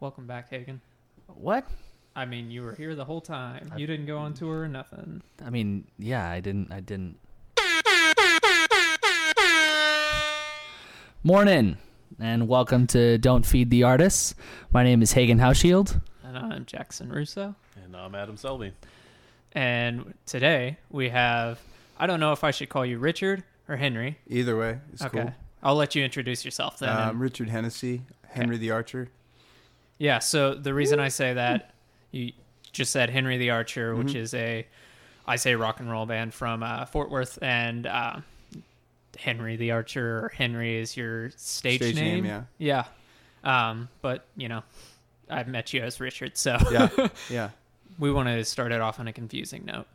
Welcome back, Hagen. What? I mean, you were here the whole time. You didn't go on tour or nothing. I mean, yeah, I didn't. I didn't. Morning, and welcome to Don't Feed the Artists. My name is Hagen Hauschild. And I'm Jackson Russo. And I'm Adam Selby. And today we have, I don't know if I should call you Richard or Henry. Either way, it's okay. cool. I'll let you introduce yourself then. Um, And- Richard Hennessy, Henry the Archer. Yeah, so the reason I say that, you just said Henry the Archer, which Mhm. is a, I say rock and roll band from uh, Fort Worth. And uh, Henry the Archer, or Henry is your stage, Stage name, name. yeah. Yeah. Um, but, you know, I've met you as Richard, so Yeah, yeah. we want to start it off on a confusing note.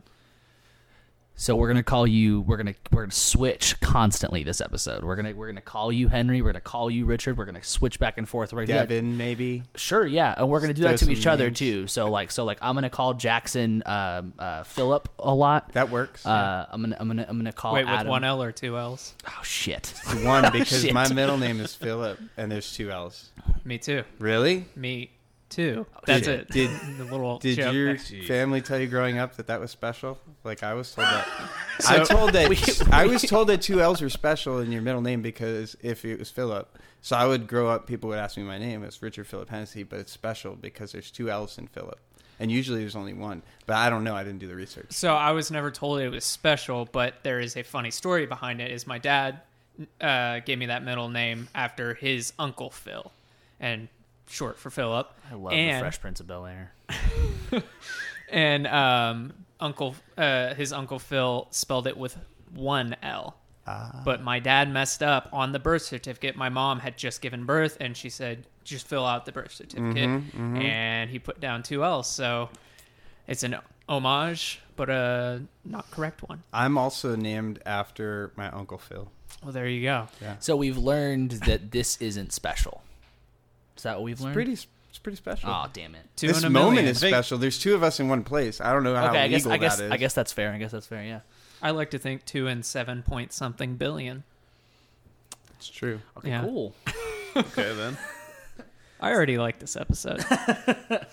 So we're gonna call you. We're gonna we're gonna switch constantly this episode. We're gonna we're gonna call you Henry. We're gonna call you Richard. We're gonna switch back and forth. Right Devin, maybe. Sure, yeah, and we're gonna do that Throw to some each other names. too. So like, so like, I'm gonna call Jackson um, uh, Philip a lot. That works. Uh, I'm gonna I'm gonna I'm gonna call Wait, with Adam. one L or two L's? Oh shit! One because Shit. my middle name is Philip, and there's two L's. Me too. Really? Me too. That's Did- it. did- the little Did your Jeez. family tell you growing up that that was special? Like I was told that. I told that We- I was told that two L's were special in your middle name because if it was Philip, so I would grow up. People would ask me my name. It's Richard Philip Hennessy, but it's special because there's two L's in Philip, and usually there's only one. But I don't know. I didn't do the research. So I was never told it was special, but there is a funny story behind it. Is my dad uh, gave me that middle name after his uncle Phil, and short for Philip. I love and, the Fresh Prince of Bel Air. And um, uncle, uh, his uncle Phil spelled it with one L. Ah. But my dad messed up on the birth certificate. My mom had just given birth, and she said, "Just fill out the birth certificate." Mhm, mhm. And he put down two L's, so it's an homage, but a not correct one. I'm also named after my uncle Phil. Well, there you go. Yeah, So we've learned that this isn't special. Is that what we've it's learned? pretty. It's pretty special. Oh damn it! Two this a moment million. is special. There's two of us in one place. I don't know how okay, I guess legal I guess that is. I guess that's fair. I guess that's fair. Yeah. I like to think two and seven point something billion. it's true. Okay. Yeah. Cool. Okay, then. I already like this episode.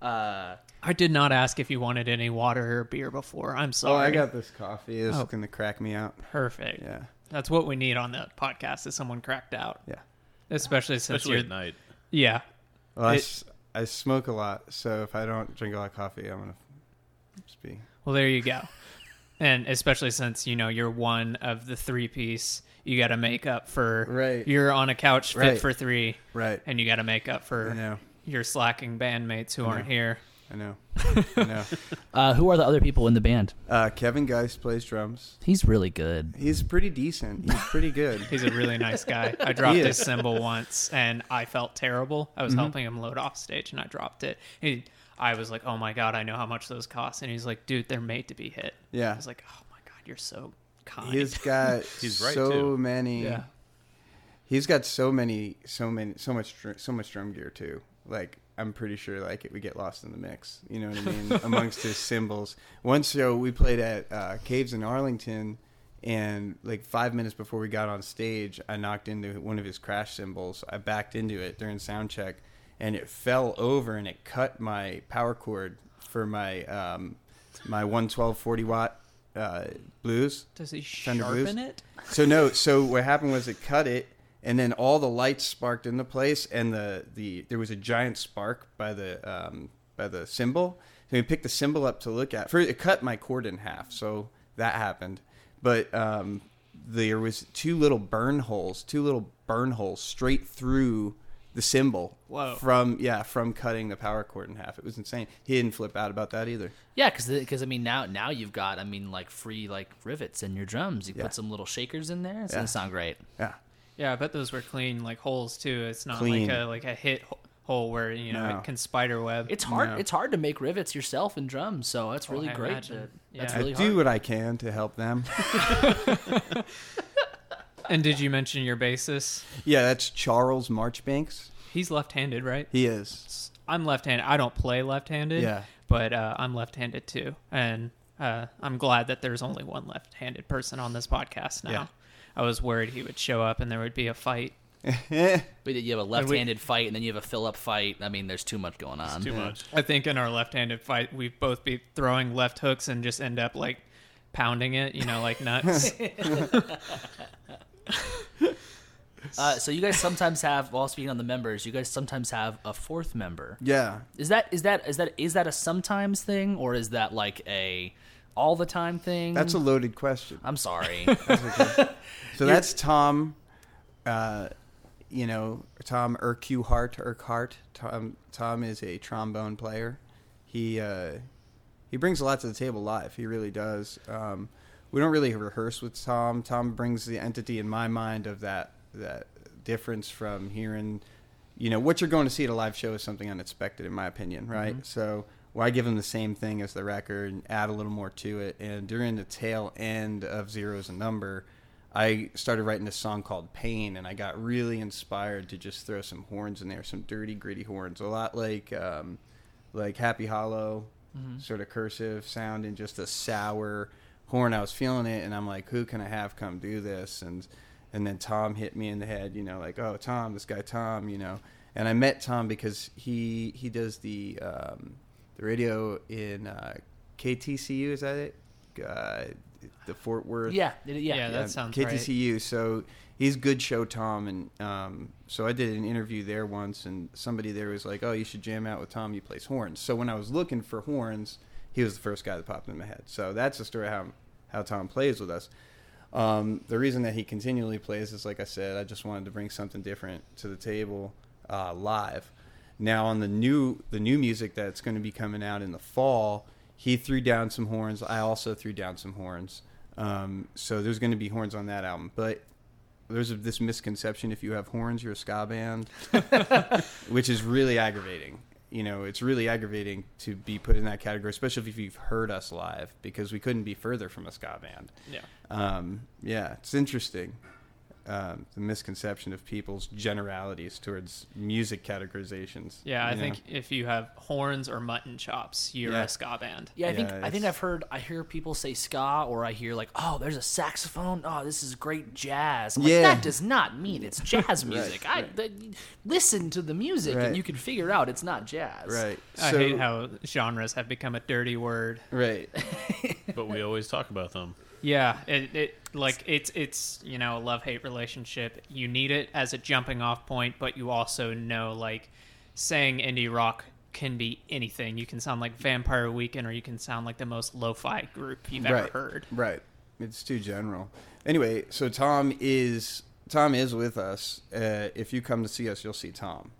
Uh, I did not ask if you wanted any water or beer before. I'm sorry. Oh, I got this coffee. It's Oh. gonna crack me out. perfect. Yeah, That's what we need on the podcast is someone cracked out. yeah. Especially since Especially you're at night. yeah. Well, I, It- s- I smoke a lot, so if I don't drink a lot of coffee, I'm gonna just be. Well, there you go. And especially since you know you're one of the three piece, you got to make up for Right. You're on a couch fit Right. for three, Right. and you got to make up I for know. your slacking bandmates who I aren't know. here. I know. I know. uh, who are the other people in the band? Uh, Kevin Geist plays drums. He's really good. He's pretty decent. He's pretty good. He's a really nice guy. I dropped his is. cymbal once, and I felt terrible. I was Mhm. helping him load off stage, and I dropped it. He, I was like, "Oh my god, I know how much those cost," and he's like, "Dude, they're made to be hit." Yeah. I Yeah. was like, "Oh my god, you're so kind." He's got He's right, so too. many. yeah. He's got so many, so many, so much, so much drum gear too. Like I'm pretty sure, like it would get lost in the mix. You know what I mean? Amongst his cymbals. One show we played at uh, Caves in Arlington, and like five minutes before we got on stage, I knocked into one of his crash cymbals. I backed into it during sound check, and it fell over and it cut my power cord for my um, my 112 40 watt uh, blues. Does he sharpen Blues? it? So no, so what happened was it cut it, and then all the lights sparked into place, and the the there was a giant spark by the um, by the cymbal. So we picked the cymbal up to look at. First, it cut my cord in half, so that happened. But um, there was two little burn holes, two little burn holes straight through the cymbal. Whoa. From yeah, from cutting the power cord in half. It was insane. He didn't flip out about that either. Yeah, because because I mean now now you've got I mean like free like rivets in your drums. You Yeah. put some little shakers in there. It's Yeah. gonna sound great. Yeah. Yeah, I bet those were clean like holes too. It's not Clean. like a like a hit ho- hole where you know No. it can spider web. It's hard. No. It's hard to make rivets yourself in drums, so that's Oh, really I great. imagine. that- Yeah. That's I really I hard. do what I can to help them. and did you mention your bassist? yeah, that's Charles Marchbanks. He's left-handed, right? He is. I'm left-handed. I don't play left-handed. Yeah. but uh, I'm left-handed too, and uh, I'm glad that there's only one left-handed person on this podcast now. Yeah. I was worried he would show up and there would be a fight. But you have a left-handed fight and then you have a fill-up fight. I mean, there's too much going on. Too much. I think in our left-handed fight, we'd both be throwing left hooks and just end up like pounding it, you know, like nuts. Uh, so you guys sometimes have, while speaking on the members, you guys sometimes have a fourth member. yeah. Is that is that is that is that a sometimes thing or is that like a all the time thing? That's a loaded question. I'm sorry. So that's Tom, uh, you know, Tom Urquhart. Urquhart. Tom, Tom is a trombone player. He uh, he brings a lot to the table live. He really does. Um, we don't really rehearse with Tom. Tom brings the entity in my mind of that that difference from hearing, you know, what you're going to see at a live show is something unexpected, in my opinion, right? So. Well, I give them the same thing as the record and add a little more to it. And during the tail end of Zero's a Number, I started writing this song called Pain, and I got really inspired to just throw some horns in there, some dirty, gritty horns, a lot like um, like Happy Hollow, sort of cursive sound, and just a sour horn. I was feeling it, and I'm like, who can I have come do this? And and then Tom hit me in the head, you know, like, oh, Tom, this guy Tom, you know. And I met Tom because he he does the um, the radio in uh, KTCU, is that it? Uh, the Fort Worth yeah, it- yeah. Yeah, that sounds right. KTCU. So he's good show Tom, and um, so I did an interview there once, and somebody there was like, "Oh, you should jam out with Tom. He plays horns." So when I was looking for horns, he was the first guy that popped in my head. So that's the story how how Tom plays with us. Um, the reason that he continually plays is, like I said, I just wanted to bring something different to the table uh, live. Now on the new the new music that's going to be coming out in the fall, he threw down some horns. I also threw down some horns. Um, so there's going to be horns on that album, but there's this misconception if you have horns, you're a ska band, which is really aggravating. You know, it's really aggravating to be put in that category, especially if you've heard us live, because we couldn't be further from a ska band. yeah. Um, yeah, it's interesting. Um, the misconception of people's generalities towards music categorizations. Yeah, I know? think if you have horns or mutton chops, you're Yeah. a ska band. Yeah, I think Yeah, I think I've heard I hear people say ska or I hear like, oh, there's a saxophone. Oh, this is great jazz. I'm like, Yeah. that does not mean it's jazz music. I th- listen to the music Right. and you can figure out it's not jazz. right. I So- hate how genres have become a dirty word. right. But we always talk about them. Yeah, it, it like it's it's you know a love hate relationship. You need it as a jumping off point, but you also know like saying indie rock can be anything. You can sound like Vampire Weekend, or you can sound like the most lo-fi group you've ever right. heard. Right. It's too general. Anyway, so Tom is Tom is with us. Uh, if you come to see us, you'll see Tom.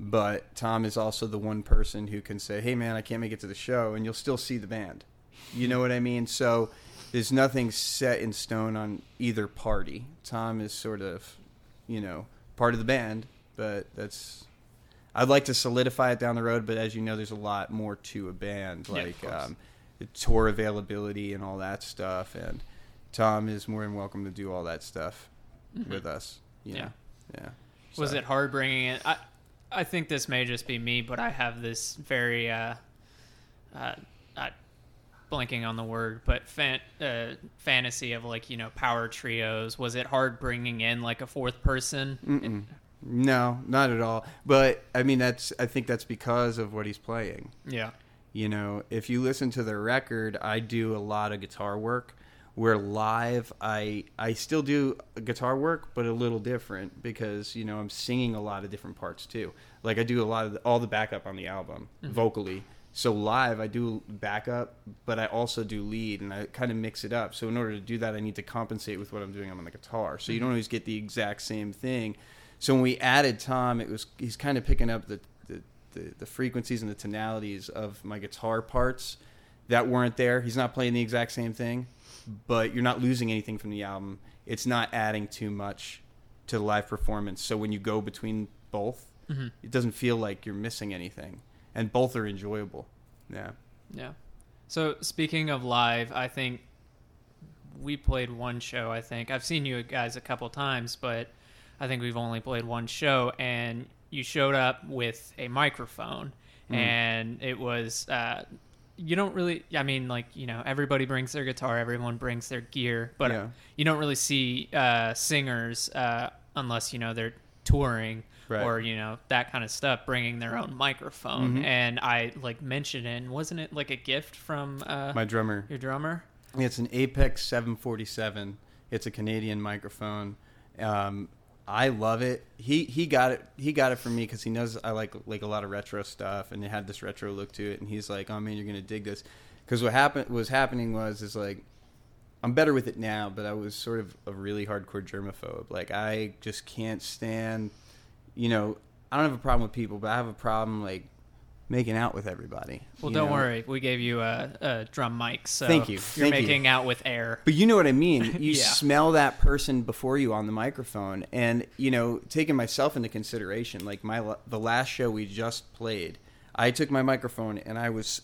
But Tom is also the one person who can say, "Hey, man, I can't make it to the show," and you'll still see the band. You know what I mean? So there's nothing set in stone on either party. Tom is sort of, you know, part of the band, but that's. I'd like to solidify it down the road, but as you know, there's a lot more to a band, like course. um, the tour availability and all that stuff. And Tom is more than welcome to do all that stuff with us. You Mm-hmm. Yeah. know? yeah. Was it hard bringing it? I I think this may just be me, but I have this very uh, uh blanking on the word, but fan, uh, fantasy of like you know power trios. Was it hard bringing in like a fourth person? Mm-mm. No, not at all. But I mean, that's I think that's because of what he's playing. Yeah, You know, if you listen to the record, I do a lot of guitar work. Where live, I I still do guitar work, but a little different because you know I'm singing a lot of different parts too. Like I do a lot of the, all the backup on the album vocally. So live, I do backup, but I also do lead, and I kind of mix it up. So in order to do that, I need to compensate with what I'm doing on the guitar. So you don't mm-hmm. always get the exact same thing. So when we added Tom, it was he's kind of picking up the the, the, the frequencies and the tonalities of my guitar parts that weren't there. He's not playing the exact same thing, but you're not losing anything from the album. It's not adding too much to the live performance. So when you go between both, mm-hmm. it doesn't feel like you're missing anything, and both are enjoyable. Yeah. yeah. So speaking of live, I think we played one show. I think I've seen you guys a couple times, but I think we've only played one show, and you showed up with a microphone, and it was. Uh, you don't really. I mean, like you know, everybody brings their guitar, everyone brings their gear, but Yeah. you don't really see uh, singers uh, unless you know they're touring Right. or you know that kind of stuff, bringing their own microphone. Mm-hmm. And I like mentioned it, and wasn't it like a gift from uh, My drummer. your drummer? It's an Apex 747. It's a Canadian microphone. Um, I love it. He he got it. He got it from me because he knows I like like a lot of retro stuff, and it had this retro look to it. And he's like, "Oh man, you're gonna dig this." Because what happened was happening was is like I'm better with it now, but I was sort of a really hardcore germaphobe. Like I just can't stand, you know, I don't have a problem with people, but I have a problem like making out with everybody. Well, don't know? worry, we gave you a, a drum mic, so Thank you. You're Thank you. making out with air. But you know what I mean. You Yeah. smell that person before you on the microphone, and you know, taking myself into consideration, like my the last show we just played, I took my microphone and I was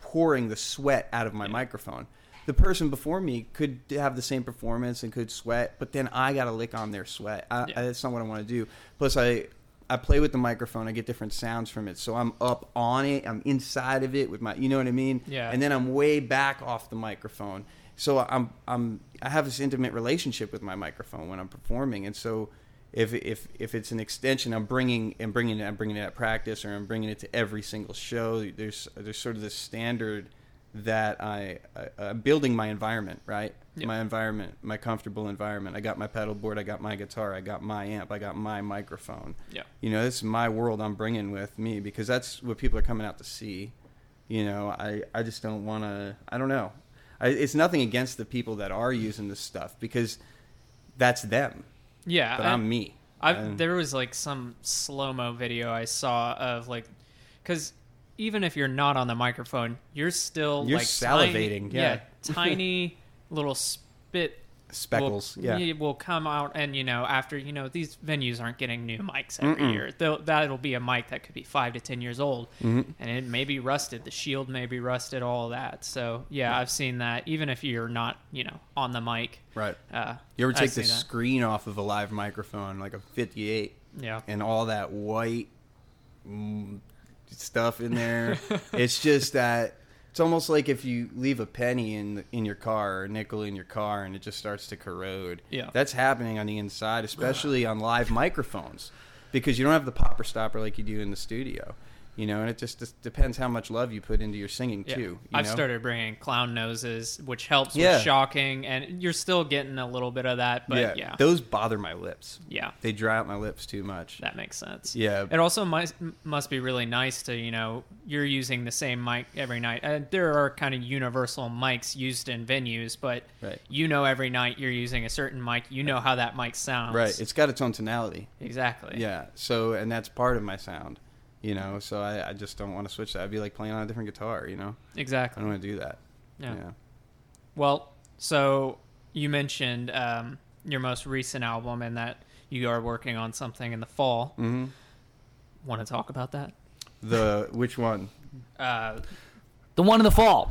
pouring the sweat out of my microphone. The person before me could have the same performance and could sweat, but then I got to lick on their sweat. I, Yeah. I, that's not what I want to do. Plus, I I play with the microphone. I get different sounds from it, so I'm up on it. I'm inside of it with my, you know what I mean? Yeah. And then I'm way back off the microphone. So I'm I'm I have this intimate relationship with my microphone when I'm performing, and so if if if it's an extension, I'm bringing and bringing it, I'm bringing it at practice, or I'm bringing it to every single show. There's there's sort of this standard that I, I I'm building my environment, right? Yeah. My environment, my comfortable environment. I got my pedal board, I got my guitar, I got my amp, I got my microphone. Yeah. You know, this is my world I'm bringing with me because that's what people are coming out to see. You know, I, I just don't want to, I don't know. I, it's nothing against the people that are using this stuff because that's them, Yeah, but I- I'm me. I there was like some slow mo video I saw of like, because even if you're not on the microphone, you're still You're like salivating, Tiny, yeah. tiny little spit Speckles, will, yeah. will come out, and you know after you know these venues aren't getting new mics every Mm-mm. year. They'll, that'll be a mic that could be five to ten years old, Mhm. and it may be rusted. The shield may be rusted. All that. So yeah, I've seen that. Even if you're not you know on the mic, Right. uh, You ever take the that. screen off of a live microphone, like a 58, Yeah. and all that white mm, stuff in there? it's just that it's almost like if you leave a penny in in your car or a nickel in your car and it just starts to corrode. Yeah. That's happening on the inside, especially on live microphones, because you don't have the popper stopper like you do in the studio. You know, and it just, just depends how much love you put into your singing Yeah. too. You I've know? started bringing clown noses, which helps Yeah. with shocking, and you're still getting a little bit of that. But yeah, yeah, those bother my lips. yeah They dry out my lips too much. that makes sense. Yeah. It also must must be really nice to you know you're using the same mic every night. Uh, there are kind of universal mics used in venues, but Right. you know every night you're using a certain mic. You know how that mic sounds. Right. It's got its own tonality. exactly. Yeah. So, and that's part of my sound, you know. So I, I just don't want to switch that. I'd be like playing on a different guitar, you know. Exactly. I exactly. don't want to do that. Yeah. Yeah. Well, so you mentioned um, your most recent album and that you are working on something in the fall. hmm Want to talk about that? The which one? Uh, The one in the fall.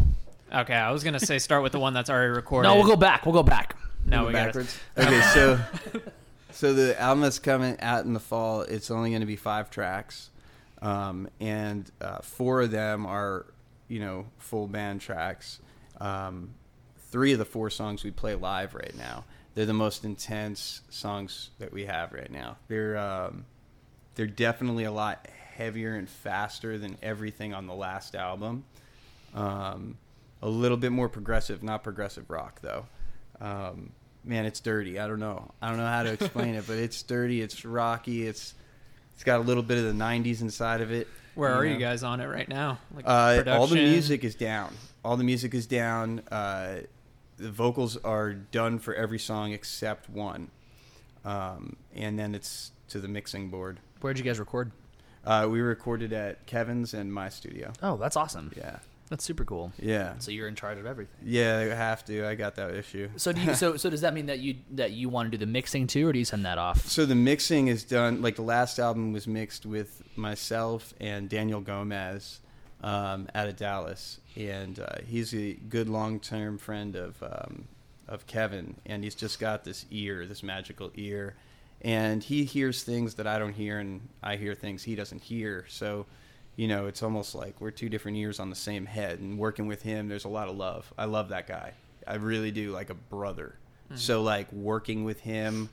okay, I was gonna say start with the one that's already recorded. No, we'll go back. We'll go back. No, Go we got backwards. Okay. So, so the album that's coming out in the fall. It's only going to be five tracks, um, and uh, four of them are, you know, full band tracks. Um, three of the four songs we play live right now. They're the most intense songs that we have right now. They're um, they're definitely a lot heavier and faster than everything on the last album. Um, a little bit more progressive, not progressive rock though. Um, man, it's dirty. I don't know. I don't know how to explain it, but it's dirty. It's rocky. It's it's got a little bit of the '90s inside of it. Where are know? you guys on it right now? Like Uh, all the music is down. All the music is down. Uh, the vocals are done for every song except one, um, and then it's to the mixing board. Where'd you guys record? Uh, we recorded at Kevin's and my studio. Oh, that's awesome. Yeah, That's super cool. yeah, So you're in charge of everything. yeah. I have to. I got that issue. So do you, so so does that mean that you that you want to do the mixing too, or do you send that off? So the mixing is done. Like the last album was mixed with myself and Daniel Gomez um, out of Dallas, and uh, he's a good long-term friend of um, of Kevin, and he's just got this ear, this magical ear, and he hears things that I don't hear, and I hear things he doesn't hear. So. You know, it's almost like we're two different ears on the same head, and working with him, there's a lot of love. I love that guy. I really do, like a brother. So, like working with him,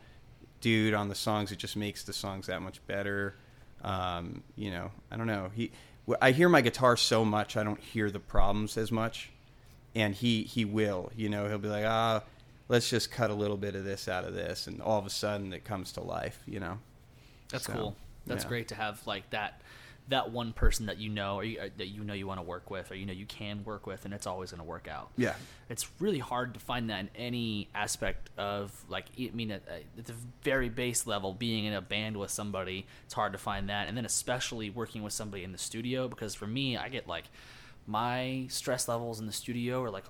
dude on the songs. It just makes the songs that much better. Um, you know, I don't know. He, I hear my guitar so much, I don't hear the problems as much, and he he will. You know, he'll be like, ah, let's just cut a little bit of this out of this, and all of a sudden it comes to life. You know. That's So, cool. That's yeah. great to have like that that one person that you know or you, uh, that you know you want to work with or you know you can work with and it's always going to work out. Yeah. It's really hard to find that in any aspect of like I mean at, at the very base level being in a band with somebody it's hard to find that and then especially working with somebody in the studio because for me I get like my stress levels in the studio are like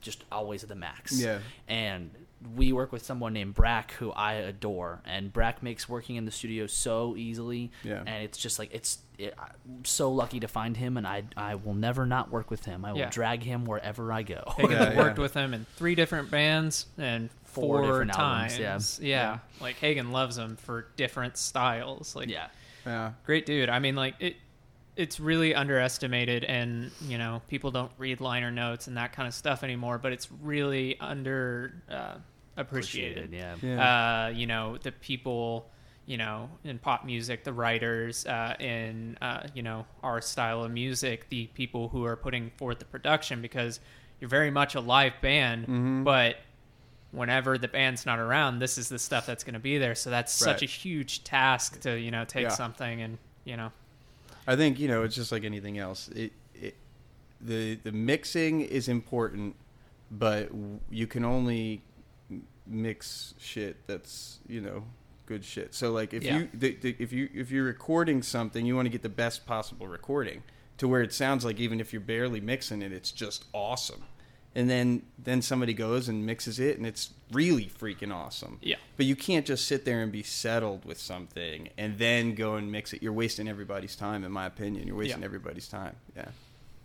just always at the max. Yeah. And we work with someone named Brack who I adore, and Brack makes working in the studio so easily. Yeah. And it's just like it's it, I'm so lucky to find him, and I I will never not work with him. I will Yeah. drag him wherever I go. Hagen's Yeah, worked yeah. with him in three different bands and Four four, different times. albums, yeah. yeah, Like Hagen loves him for different styles. Like, yeah. Yeah. great dude. I mean, like it. It's really underestimated, and you know, people don't read liner notes and that kind of stuff anymore. But it's really under uh, appreciated. Yeah. Yeah. Uh, you know, the people, you know, in pop music, the writers, uh, in uh, you know our style of music, the people who are putting forth the production, because you're very much a live band, Mm-hmm. but whenever the band's not around, this is the stuff that's going to be there. So that's such a huge task to you know take Yeah. something and you know I think you know it's just like anything else. It, it the the mixing is important, but you can only mix shit that's you know good shit. So like if Yeah. you the, the, if you if you're recording something, you want to get the best possible recording to where it sounds like even if you're barely mixing it, it's just awesome. And then then somebody goes and mixes it, and it's really freaking awesome. Yeah. But you can't just sit there and be settled with something and then go and mix it. You're wasting everybody's time, in my opinion. You're wasting Yeah. everybody's time. Yeah.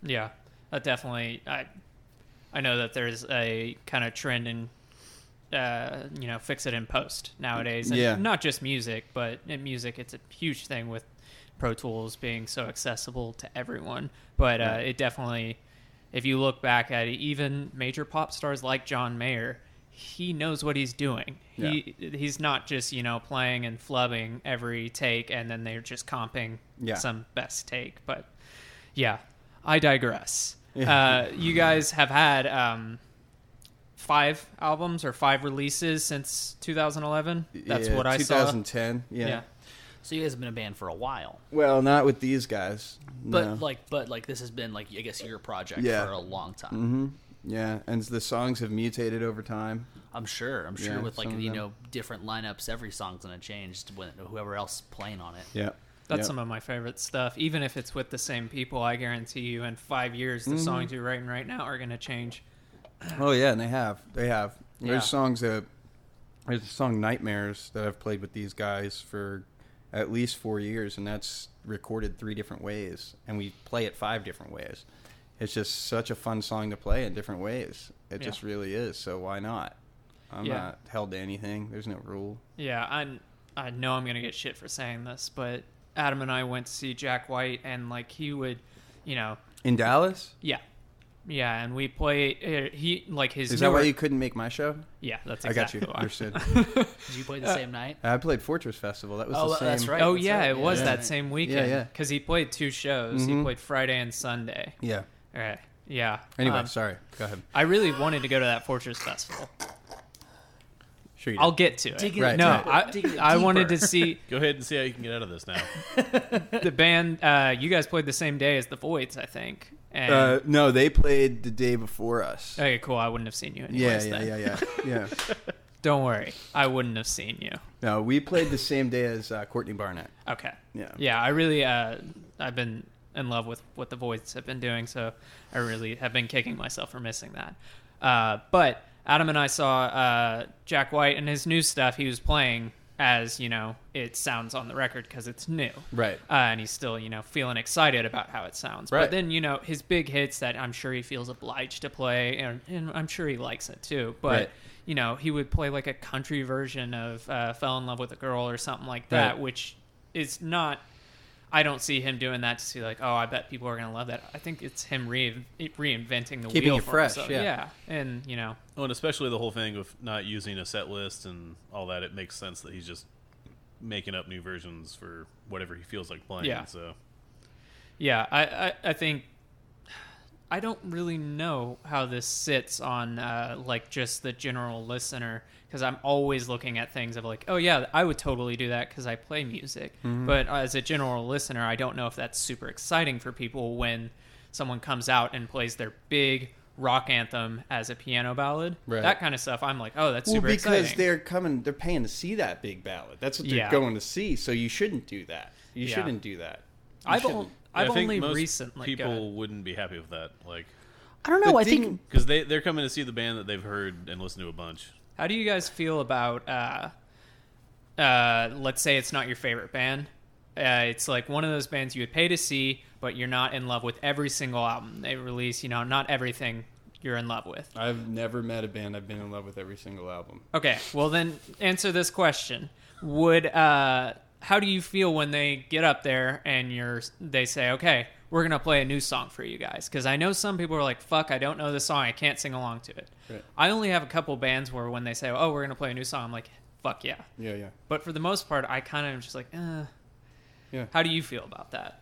Yeah, that definitely. I I know that there's a kind of trend in, uh, you know, fix it in post nowadays. And Yeah. Not just music, but in music, it's a huge thing with Pro Tools being so accessible to everyone. But uh, Right. it definitely, if you look back at it, even major pop stars like John Mayer. He knows what he's doing. He he's not just you know playing and flubbing every take, and then they're just comping Yeah. some best take. But yeah, I digress. Yeah. Uh, you guys have had um, five albums or five releases since 2011. That's Yeah, what I saw. 2010. Yeah. Yeah. So you guys have been a band for a while, Well, not with these guys. but No. like, but like this has been like I guess your project Yeah. for a long time. hmm Yeah, and the songs have mutated over time. I'm sure. I'm sure Yeah, with like you know different lineups, every song's gonna change when whoever else playing on it. Yeah. That's yeah. some of my favorite stuff. Even if it's with the same people, I guarantee you, in five years, Mm-hmm. the songs you're writing right now are going to change. Oh yeah, and they have. They have. There's Yeah. songs that there's a song "Nightmares" that I've played with these guys for at least four years, and that's recorded three different ways, and we play it five different ways. It's just such a fun song to play in different ways. It Yeah. just really is. So why not? I'm Yeah. not held to anything. There's no rule. Yeah, I I know I'm gonna get shit for saying this, but Adam and I went to see Jack White, and like he would, you know, In Dallas, yeah, yeah, and we play. uh, He like his. is that why you couldn't make my show? Yeah, that's I got you. why. Understood. Did you play the same night? I played Fortress Festival. That was Oh, the same. that's right. Oh that's yeah, right, it was yeah. that same weekend. yeah. Because he played two shows. He Mhm. played Friday and Sunday. Yeah. All right. Yeah. Anyway, Um, sorry. Go ahead. I really wanted to go to that Fortress Festival. Sure. I'll get to it. Dig it- Right, no, right. I, I wanted to see Go ahead and see how you can get out of this now. the band. Uh, you guys played the same day as the Voidz, I think. And Uh, no, they played the day before us. okay, cool. I wouldn't have seen you yeah, anyways. yeah, then. yeah, yeah, yeah. Don't worry, I wouldn't have seen you. No, we played the same day as uh, Courtney Barnett. Okay. Yeah. Yeah, I really, uh, I've been in love with what the Voidz have been doing, so I really have been kicking myself for missing that. Uh, but Adam and I saw uh, Jack White and his new stuff. He was playing as you know it sounds on the record because it's new, Right. uh, and he's still you know feeling excited about how it sounds. Right. But then you know his big hits that I'm sure he feels obliged to play, and, and I'm sure he likes it too. But Right. you know he would play like a country version of uh, "Fell in Love with a Girl" or something like that, Right. which is not. I don't see him doing that to see like, oh, I bet people are gonna love that. I think it's him re- reinventing the Keeping wheel it for fresh, himself. yeah. yeah, and you know, Oh, and especially the whole thing of not using a set list and all that. It makes sense that he's just making up new versions for whatever he feels like playing. Yeah. So Yeah, I, I, I think I don't really know how this sits on uh, like just the general listener because I'm always looking at things of like, oh yeah, I would totally do that because I play music. Mm-hmm. But as a general listener, I don't know if that's super exciting for people when someone comes out and plays their big rock anthem as a piano ballad. Right. That kind of stuff. I'm like, oh, that's super exciting. Well, super because exciting. they're coming, they're paying to see that big ballad. That's what they're Yeah. going to see. So you shouldn't do that. You Yeah. shouldn't do that. You I've, shouldn't. on- I've I think only most recently people ahead. wouldn't be happy with that. Like I don't know. The I thing- think because they they're coming to see the band that they've heard and listened to a bunch. How do you guys feel about, uh, uh, let's say it's not your favorite band? Uh, it's like one of those bands you would pay to see, but you're not in love with every single album they release. You know, not everything you're in love with. I've never met a band I've been in love with every single album. Okay, well then answer this question: Would uh, how do you feel when they get up there and you're they say, okay, we're gonna play a new song for you guys? Because I know some people are like, fuck, I don't know this song, I can't sing along to it. Right. I only have a couple bands where when they say, oh, we're gonna play a new song, I'm like, fuck yeah. Yeah, yeah. But for the most part, I kind of am just like, eh. Yeah. How do you feel about that?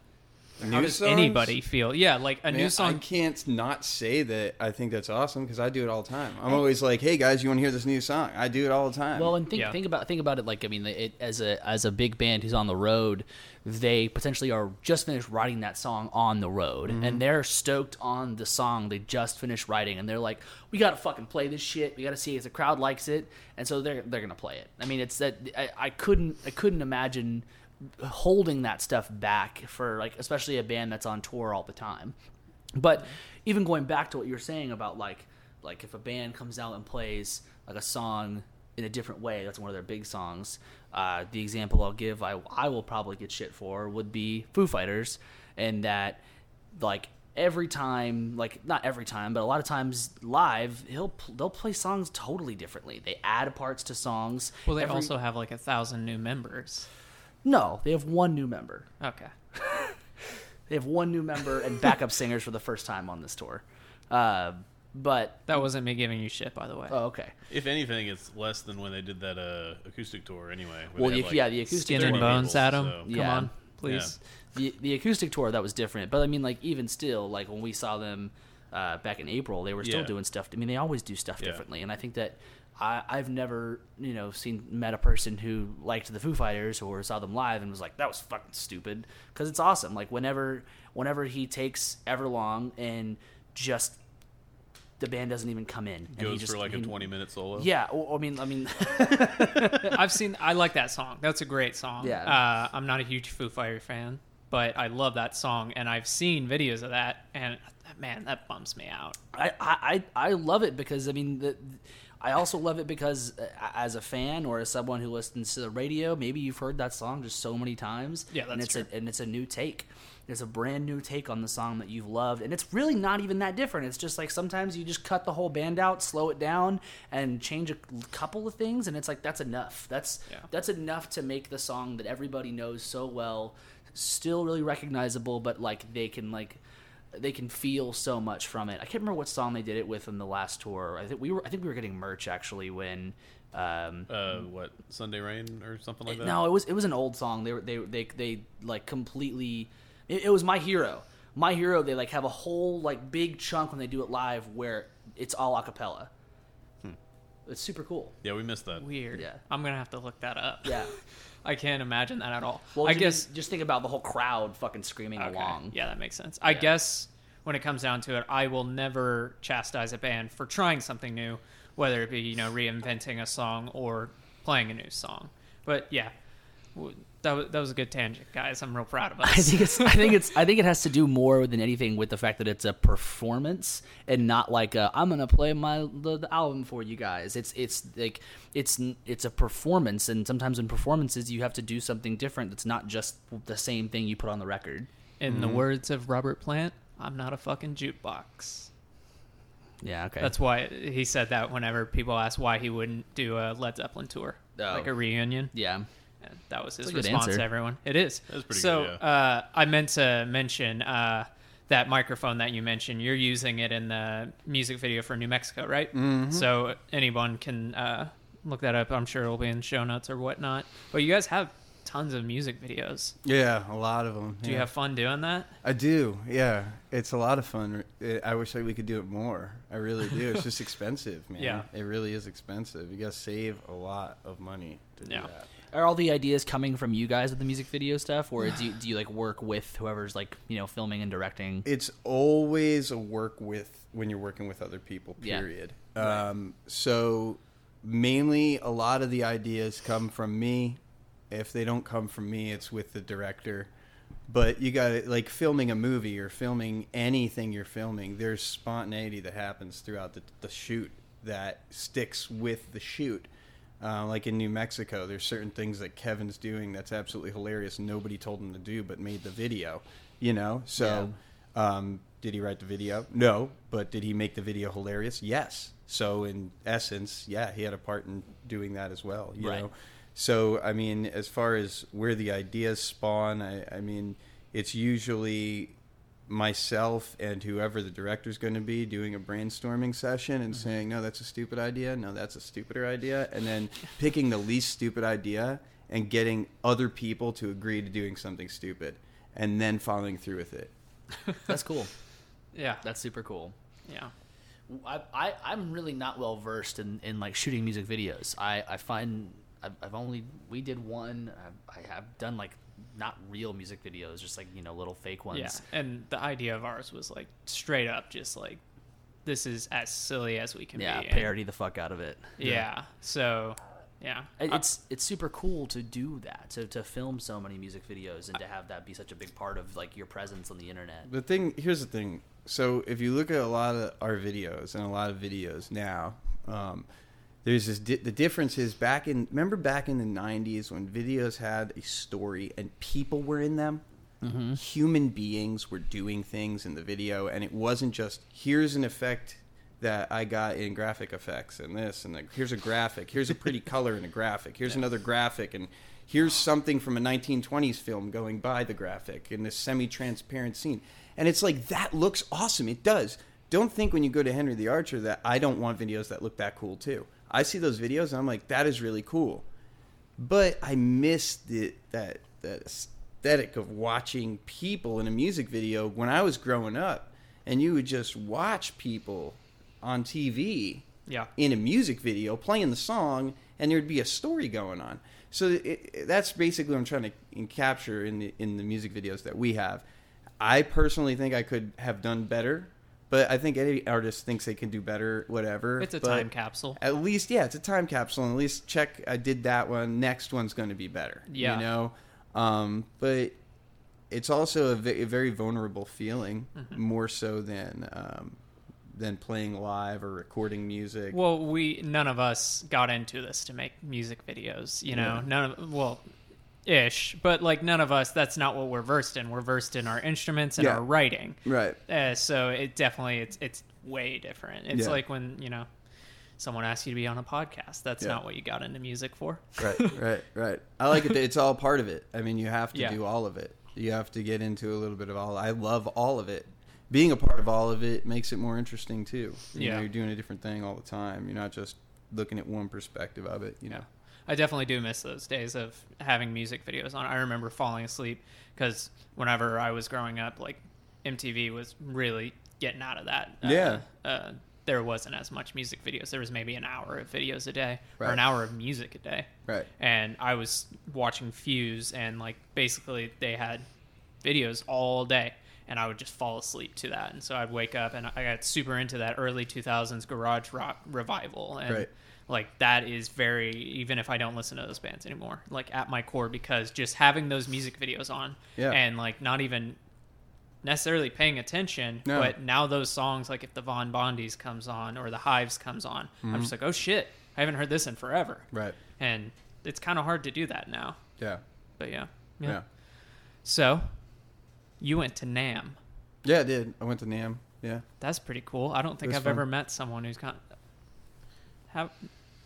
How New does songs? anybody feel? Yeah, like a Man, new I can't not say that I think that's awesome because I do it all the time. I'm oh. always like, "Hey guys, you want to hear this new song?" I do it all the time. Well, and think Yeah. think about think about it like I mean, it, as a as a big band who's on the road, they potentially are just finished writing that song on the road, mm-hmm. and they're stoked on the song they just finished writing, and they're like, "We gotta fucking play this shit. We gotta see if the crowd likes it," and so they're they're gonna play it. I mean, it's that I, I couldn't I couldn't imagine holding that stuff back for like especially a band that's on tour all the time. But even going back to what you're saying about like like if a band comes out and plays like a song in a different way, that's one of their big songs. Uh, the example I'll give, I I will probably get shit for would be Foo Fighters, and that like every time, like not every time, but a lot of times live, he'll they'll play songs totally differently. They add parts to songs. well, they Every- also have like a thousand new members. No, they have one new member. Okay. They have one new member and backup singers for the first time on this tour. Uh, but That wasn't me giving you shit, by the way. oh, okay. If anything, it's less than when they did that uh, acoustic tour. Anyway. Well, they the, had, like, yeah, the acoustic Skin tour. and people, bones, Adam. so- Come Yeah. on, please. the the acoustic tour that was different but i mean like even still like when we saw them uh, back in april they were still Yeah. doing stuff i mean they always do stuff Yeah. differently and i think that I, i've never you know seen met a person who liked the foo fighters or saw them live and was like that was fucking stupid because it's awesome like whenever whenever he takes everlong and just the band doesn't even come in and he Goes just for like a 20 minute solo. yeah or, i mean i mean I've seen. I like that song. That's a great song. Yeah. Uh, I'm not a huge Foo Fighter fan, but I love that song, and I've seen videos of that, and man, that bums me out. I, I, I I love it because I mean the, I also love it because uh, as a fan or as someone who listens to the radio, maybe you've heard that song just so many times. Yeah, and that's it's a, and it's a new take. It's a brand new take on the song that you've loved, and it's really not even that different. It's just like sometimes you just cut the whole band out, slow it down, and change a couple of things, and it's like that's enough. That's Yeah. that's enough to make the song that everybody knows so well still really recognizable, but like they can like they can feel so much from it. I can't remember what song they did it with in the last tour. I think we were I think we were getting merch actually when um Uh, what Sunday Rain or something like that? no, it was it was an old song. They were they they they like completely it, it was My Hero. My Hero they like have a whole like big chunk when they do it live where it's all a cappella. It's super cool. Yeah, we missed that. Weird. Yeah. I'm gonna have to look that up. Yeah. I can't imagine that at all. Well, I guess. just think about the whole crowd fucking screaming Okay. along. Yeah, that makes sense. I guess when it comes down to it, I will never chastise a band for trying something new, whether it be you know reinventing a song or playing a new song. But yeah, that was, that was a good tangent, guys. I'm real proud of us. I think it's I think it's I think it has to do more than anything with the fact that it's a performance and not like i am gonna play my the, the album for you guys. It's it's like it's it's a performance, and sometimes in performances you have to do something different. That's not just the same thing you put on the record. In the mm-hmm. words of Robert Plant, I'm not a fucking jukebox. Yeah, okay. That's why he said that whenever people asked why he wouldn't do a Led Zeppelin tour, Oh. like a reunion. yeah. And that was his That's a good response answer. to everyone. It is. That's pretty so, good, uh, I meant to mention uh, that microphone that you mentioned. You're using it in the music video for New Mexico, right? Mm-hmm. So anyone can uh, look that up. I'm sure it'll be in show notes or whatnot. But you guys have tons of music videos. Yeah, a lot of them. Do you have fun doing that? I do. Yeah, it's a lot of fun. It- I wish that we could do it more. I really do. It's just expensive, man. Yeah. it really is expensive. You got to save a lot of money to do Yeah. that. Are all the ideas coming from you guys with the music video stuff, or do you, do you like work with whoever's like you know filming and directing? It's always a work with when you're working with other people. Yeah. Period. Right. Um, so mainly, a lot of the ideas come from me. If they don't come from me, it's with the director. But you got to like filming a movie or filming anything you're filming. There's spontaneity that happens throughout the, the shoot that sticks with the shoot. Uh, like in New Mexico, there's certain things that Kevin's doing that's absolutely hilarious. Nobody told him to do, but made the video. You know, so um, did he write the video? No, but did he make the video hilarious? Yes. So in essence, yeah, he had a part in doing that as well. You Right. know, so I mean, as far as where the ideas spawn, I, I mean, it's usually myself and whoever the director's going to be doing a brainstorming session and mm-hmm. saying, no, that's a stupid idea. No, that's a stupider idea. And then picking the least stupid idea and getting other people to agree to doing something stupid and then following through with it. That's cool. Yeah. That's super cool. yeah. I, I I'm really not well versed in, in like shooting music videos. I I find I've, I've only we did one. I, I have done like not real music videos, just like you know little fake ones. Yeah. And the idea of ours was like straight up just like this is as silly as we can Yeah, be. and- parody the fuck out of it. Yeah. So yeah. It- It's it's super cool to do that to, to film so many music videos and to have that be such a big part of like your presence on the internet. The thing here's the thing. So if you look at a lot of our videos and a lot of videos now, um, there's this. Di- the difference is back in. Remember back in the '90s when videos had a story and people were in them. Mm-hmm. Human beings were doing things in the video, and it wasn't just here's an effect that I got in graphic effects and this and the, here's a graphic, here's a pretty color in a graphic, here's another graphic, and here's something from a 1920s film going by the graphic in this semi-transparent scene, and it's like that looks awesome. It does. Don't think when you go to Henry the Archer that I don't want videos that look that cool too. I see those videos and I'm like, that is really cool but I missed the that that aesthetic of watching people in a music video when I was growing up, and you would just watch people on TV Yeah. in a music video playing the song, and there'd be a story going on. So it, it- that's basically what I'm trying to capture in the in the music videos that we have. I personally think I could have done better, but I think any artist thinks they can do better. Whatever. It's a But- time capsule. at least yeah it's a time capsule and at least check i did that one next one's going to be better Yeah. you know um, but it's also a, very vulnerable feeling Mm-hmm. more so than um, than playing live or recording music Well, we none of us got into this to make music videos, you know. Yeah. None of well, ish, but like none of us. That's not what we're versed in. We're versed in our instruments and Yeah. our writing. right Uh, so it definitely it's it's way different. It's Yeah. like when you know someone asks you to be on a podcast. That's Yeah. not what you got into music for. right right right i like it it's all part of it i mean you have to Yeah. do all of it you have to get into a little bit of all i love all of it being a part of all of it makes it more interesting too you know Yeah. you're doing a different thing all the time you're not just looking at one perspective of it you know I definitely do miss those days of having music videos on. I remember falling asleep because whenever I was growing up, like MTV was really getting out of that. Uh, Yeah. Uh, there wasn't as much music videos. There was maybe an hour of videos a day or an hour of music a day. right And I was watching Fuse, and like basically they had videos all day, and I would just fall asleep to that. And so I'd wake up, and I got super into that early 2000s garage rock revival, and Right. Like that is very even if I don't listen to those bands anymore, like at my core, because just having those music videos on, Yeah. and like not even necessarily paying attention, No. but now those songs, like if the Von Bondies comes on or the Hives comes on, I'm mm-hmm. just like, oh shit, I haven't heard this in forever, right and it's kind of hard to do that now. yeah But yeah. yeah. So, you went to NAMM. Yeah, I did. I went to NAMM. Yeah. That's pretty cool. I don't think I've fun. ever met someone who's got. Have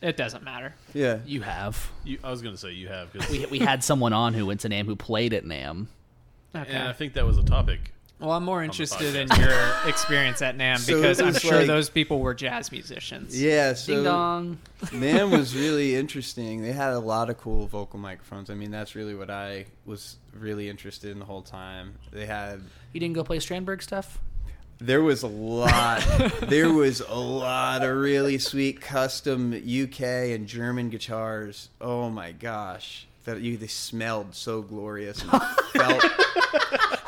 it doesn't matter. Yeah. You have. You, I was going to say you have because We, we had someone on who went to NAMM who played at NAMM. Okay. and I think that was a topic Well, I'm more interested in your experience at NAMM So because it I'm sure like- those people were jazz musicians. Yeah, so Ding dong. NAMM was really interesting. They had a lot of cool vocal microphones. I mean, that's really what I was really interested in the whole time. They had You didn't go play Strandberg stuff? There was a lot there was a lot of really sweet custom UK and German guitars. Oh my gosh. That you they smelled so glorious and felt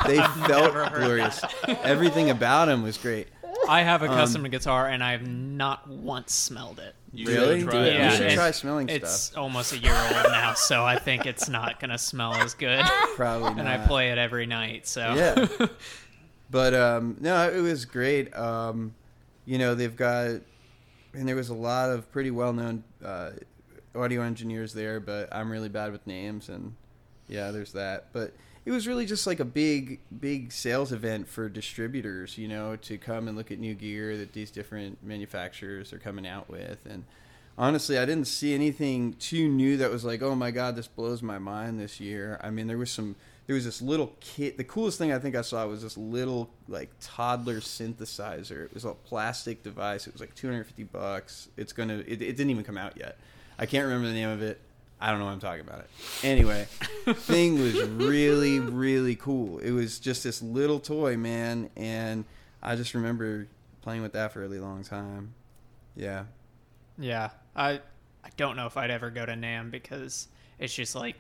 they felt glorious. Everything about them was great. I have a Um, custom guitar and I have not once smelled it. You Really? should try it. it. Yeah, you should it's- try smelling It's stuff. almost a year old now, so I think it's not gonna smell as good. Probably not. and I play it every night, so yeah. But um, no, it was great. Um, you know, they've got, and there was a lot of pretty well-known uh, audio engineers there, but I'm really bad with names, and yeah, there's that. But it was really just like a big, big sales event for distributors, you know, to come and look at new gear that these different manufacturers are coming out with, and honestly, I didn't see anything too new that was like, oh my god, this blows my mind this year. I mean, there was some. There was this little kit. The coolest thing I think I saw was this little like toddler synthesizer. It was a plastic device. It was like 250 bucks. It's gonna. It, it didn't even come out yet. I can't remember the name of it. I don't know what I'm talking about it. Anyway, thing was really really cool. It was just this little toy, man, and I just remember playing with that for a really long time. Yeah, Yeah, I I don't know if I'd ever go to NAMM because it's just like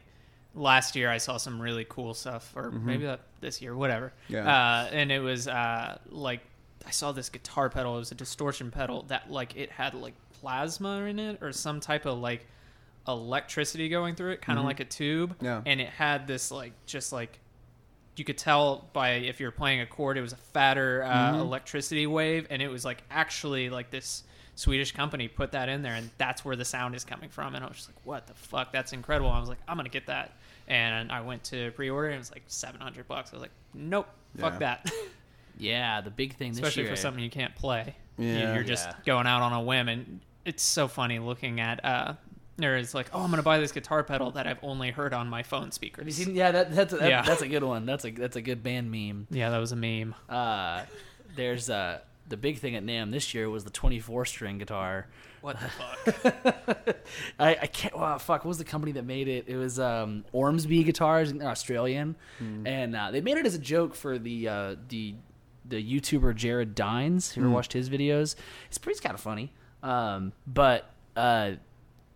last year I saw some really cool stuff, or maybe that this year, whatever. Yeah. Uh, and it was uh, like I saw this guitar pedal. It was a distortion pedal that like it had like plasma in it or some type of like electricity going through it, kind of like a tube. Yeah. And it had this like just like you could tell by if you're playing a chord, it was a fatter uh, electricity wave, and it was like actually like this Swedish company put that in there, and that's where the sound is coming from. And I was just like, "What the fuck? That's incredible!" I was like, "I'm gonna get that," and I went to pre-order, and it was like 700 bucks. I was like, "Nope, fuck Yeah. that," Yeah, the big thing this especially year. for something you can't play. You- Yeah. you're just Yeah. going out on a whim, and it's so funny looking at. uh there is like, oh, I'm gonna buy this guitar pedal that I've only heard on my phone speakers. Have you seen? Yeah, that, that's a, that, Yeah. that's a good one. That's a that's a good band meme. Yeah, that was a meme. Uh, there's uh the big thing at NAMM this year was the 24 string guitar. What the fuck? I, I can't. Wow, fuck. What was the company that made it? It was um, Ormsby Guitars. They're Australian, and uh, they made it as a joke for the uh, the the YouTuber Jared Dines. You ever watched his videos? It's pretty kind of funny. Um, but uh,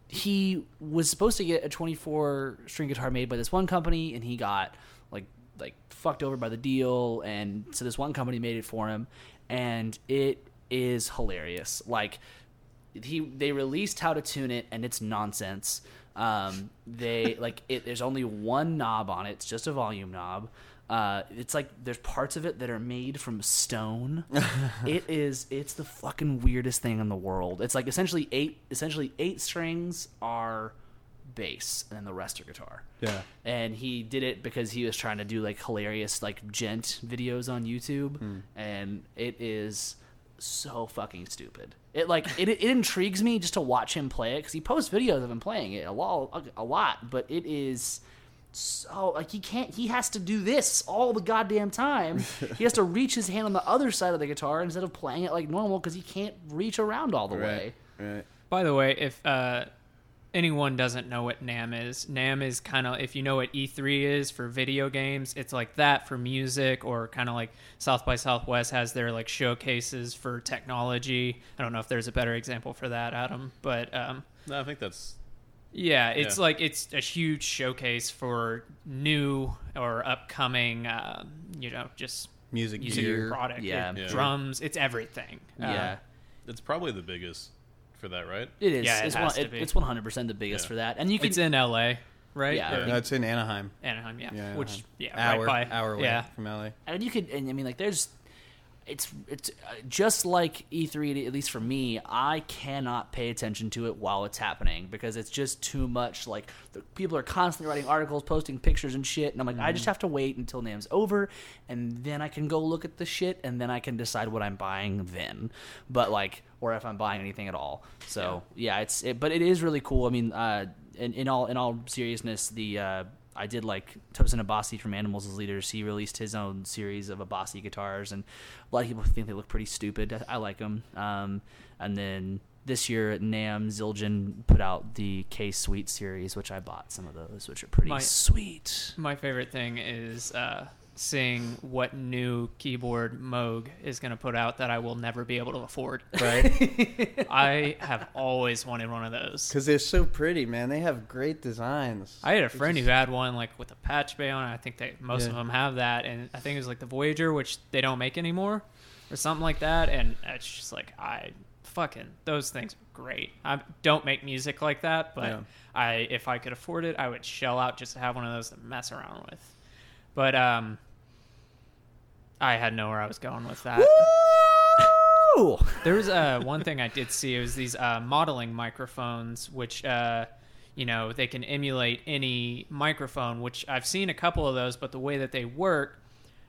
he was supposed to get a 24 string guitar made by this one company, and he got like like fucked over by the deal, and so this one company made it for him, and it is hilarious. Like he they released how to tune it and it's nonsense. Um they like it there's only one knob on it. It's just a volume knob. Uh it's like there's parts of it that are made from stone. It is it's the fucking weirdest thing in the world. It's like essentially eight essentially eight strings are bass and then the rest are guitar Yeah. and he did it because he was trying to do like hilarious like djent videos on YouTube, Hmm. and it is so fucking stupid. It like it, it intrigues me just to watch him play it because he posts videos of him playing it a lot, a lot, but it is so like he can't he has to do this all the goddamn time he has to reach his hand on the other side of the guitar instead of playing it like normal because he can't reach around all the way Right. Right. By the way, if uh, anyone doesn't know what NAMM is, NAMM is kind of if you know what E3 is for video games, it's like that for music, or kind of like South by Southwest has their like showcases for technology. I don't know if there's a better example for that, Adam, but um, No, I think that's yeah, it's Yeah. like it's a huge showcase for new or upcoming, uh, you know, just Music music gear. product, Yeah. It- Yeah. drums, it's everything. Uh, yeah it's probably the biggest for that, right? it is Yeah, it it's, has one, to it- be. it's 100% the biggest Yeah. for that and you can it's in LA, right? Yeah, I Or think- No, it's in Anaheim. Anaheim, yeah. Yeah, Which, yeah, hour right by, hour away yeah. from LA. and you could and i mean like there's it's it's uh, just like E3 at least for me I cannot pay attention to it while it's happening because it's just too much like the, people are constantly writing articles posting pictures and shit and I'm like I just have to wait until NAMM's over and then I can go look at the shit and then I can decide what I'm buying then. But like or if I'm buying anything at all. So yeah, it's it, but it is really cool. I mean uh in, in all in all seriousness the uh I did like Tosin Abasi from Animals as Leaders. He released his own series of Abasi guitars, and a lot of people think they look pretty stupid. I, I like them. Um, and then this year, NAMM Zildjian put out the K Sweet series, which I bought some of those, which are pretty My- sweet. My favorite thing is uh, seeing what new keyboard Moog is going to put out that I will never be able to afford. right? I have always wanted one of those. Because they're so pretty, man. They have great designs. I had a friend just- who had one like with a patch bay on it. I think they most of them have that, and I think it was like the Voyager, which they don't make anymore, or something like that. And it's just like I fucking those things are great. I don't make music like that, but Yeah. I if I could afford it, I would shell out just to have one of those to mess around with. But um, I had know where I was going with that. Woo! There was uh, one thing I did see. It was these uh, modeling microphones, which uh, you know they can emulate any microphone. Which I've seen a couple of those, but the way that they work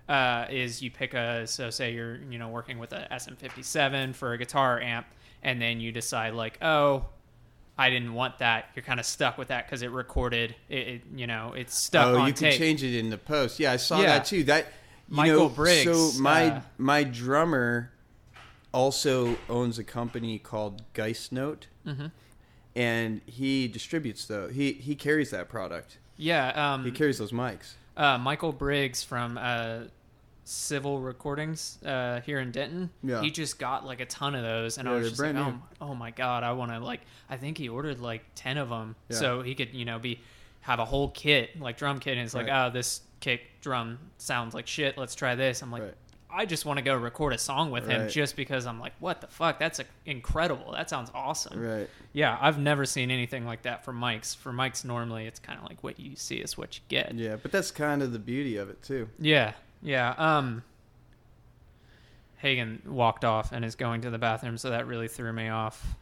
uh, is you pick a so say you're you know working with a SM57 for a guitar amp, and then you decide like oh. I didn't want that. You're kind of stuck with that because it recorded. It, it, you know, it's stuck oh, you tape. can change it in the post. Yeah, I saw Yeah. that too. That Michael know, Briggs, So my uh, my drummer also owns a company called Geist Note, Mhm. and he distributes though. He he carries that product. Yeah, um, He carries those mics. uh, Michael Briggs from uh, Civil Recordings uh, here in Denton. Yeah. He just got like a ton of those, and I was just like, oh, oh my god, I want to like. I think he ordered like ten of them, Yeah. so he could you know be have a whole kit like drum kit, and it's like, Right. oh, this kick drum sounds like shit. Let's try this. I'm like. Right. I just want to go record a song with him Right. just because I'm like, what the fuck? That's a, incredible. That sounds awesome. Right. Yeah, I've never seen anything like that for mics. For mics, normally it's kind of like what you see is what you get. Yeah, but that's kind of the beauty of it too. Yeah, yeah. Um, Hagen walked off and is going to the bathroom, so that really threw me off.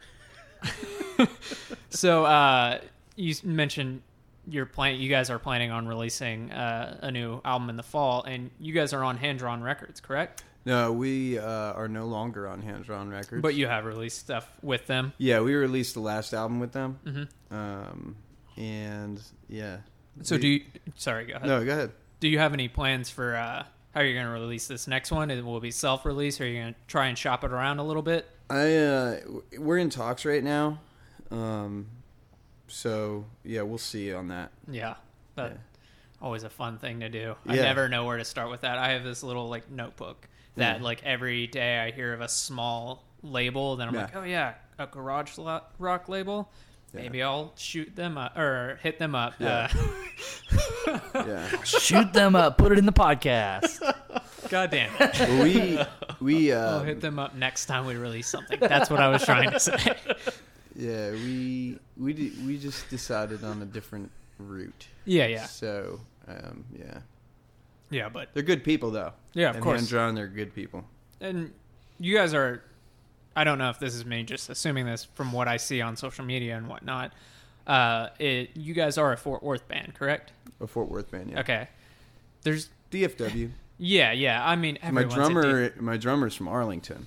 so, uh, you mentioned you're plan- You guys are planning on releasing uh, a new album in the fall, and you guys are on Hand Drawn Records, correct? No, we uh, are no longer on Hand Drawn Records. But you have released stuff with them. yeah, we released the last album with them, hmm um, and yeah. So, We- do you? Sorry, go ahead. no? Go ahead. Do you have any plans for uh, how you're going to release this next one? It will be self-release, or are you going to try and shop it around a little bit? I uh, we're in talks right now, um, so yeah, we'll see on that. Yeah, that Yeah. always a fun thing to do. I Yeah. never know where to start with that. I have this little like notebook that Yeah. like every day I hear of a small label, then I'm Yeah. like, oh yeah, a garage rock label. Yeah. Maybe I'll shoot them up or hit them up. Yeah. Uh, Yeah, Shoot them up. Put it in the podcast. God damn it. Well, we we I'll uh, hit them up next time we release something. That's what I was trying to say. Yeah we we d- we just decided on a different route. Yeah, yeah, So um, yeah, yeah. But they're good people though. Yeah, of and course. Hand drawn, they're good people. and you guys are i don't know if this is me just assuming this from what i see on social media and whatnot uh it you guys are a fort worth band correct A Fort Worth band. Yeah. okay there's DFW. yeah yeah i mean my everyone's a drummer, D- my drummer's from Arlington.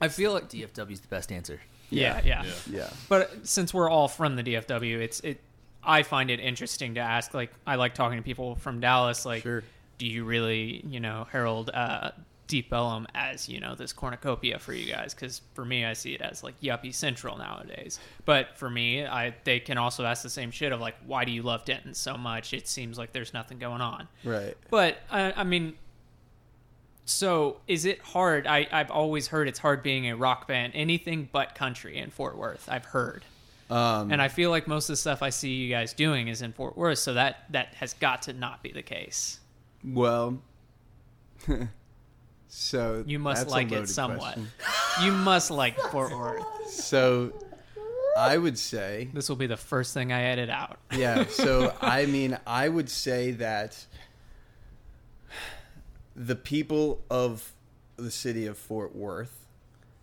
i feel like DFW is the best answer. Yeah, yeah Yeah. Yeah. but since we're all from the dfw it's it i find it interesting to ask like i like talking to people from dallas like Sure. do you really you know herald uh Deep Ellum as you know this cornucopia for you guys because for me I see it as like yuppie central nowadays. But for me, I they can also ask the same shit of like why do you love Denton so much? It seems like there's nothing going on. Right. But I, I mean, so is it hard? I I've always heard it's hard being a rock band, anything but country in Fort Worth. I've heard. Um, And I feel like most of the stuff I see you guys doing is in Fort Worth, so that that has got to not be the case. well, so You must that's a like it somewhat. You must like Fort Worth. So, I would say This will be the first thing I edit out. Yeah, so I mean, I would say that the people of the city of Fort Worth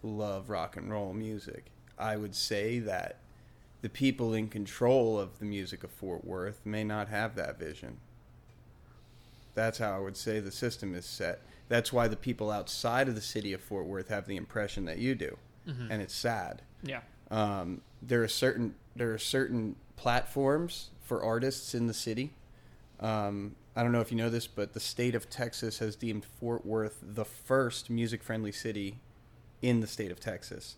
love rock and roll music. I would say that the people in control of the music of Fort Worth may not have that vision. That's how I would say the system is set. That's why the people outside of the city of Fort Worth have the impression that you do. And it's sad Yeah. um, there are certain there are certain platforms for artists in the city Um, I don't know if you know this, but the state of Texas has deemed Fort Worth the first music friendly city in the state of Texas.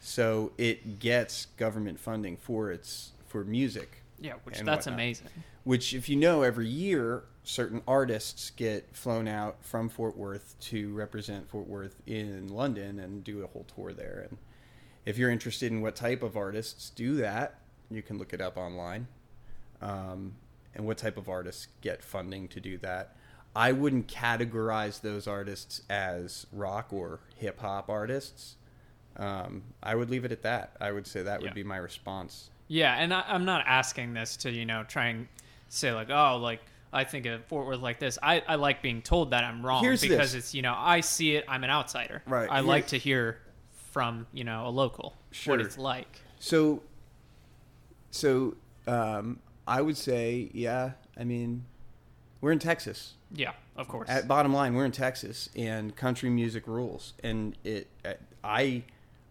So it gets government funding for its for music. Yeah, which that's whatnot. amazing. Which, if you know, every year certain artists get flown out from Fort Worth to represent Fort Worth in London and do a whole tour there. And if you're interested in what type of artists do that, you can look it up online. Um, and what type of artists get funding to do that. I wouldn't categorize those artists as rock or hip hop artists. Um, I would leave it at that. I would say that would Yeah. be my response. Yeah, and I, I'm not asking this to you know try and say like, oh, like I think of Fort Worth like this. I, I like being told that I'm wrong Here's because this. it's you know I see it. I'm an outsider. Right. I Here- like to hear from you know a local Sure. what it's like. So, so um, I would say, yeah. I mean, we're in Texas. Yeah, of course. At bottom line, we're in Texas, and country music rules. And it, I,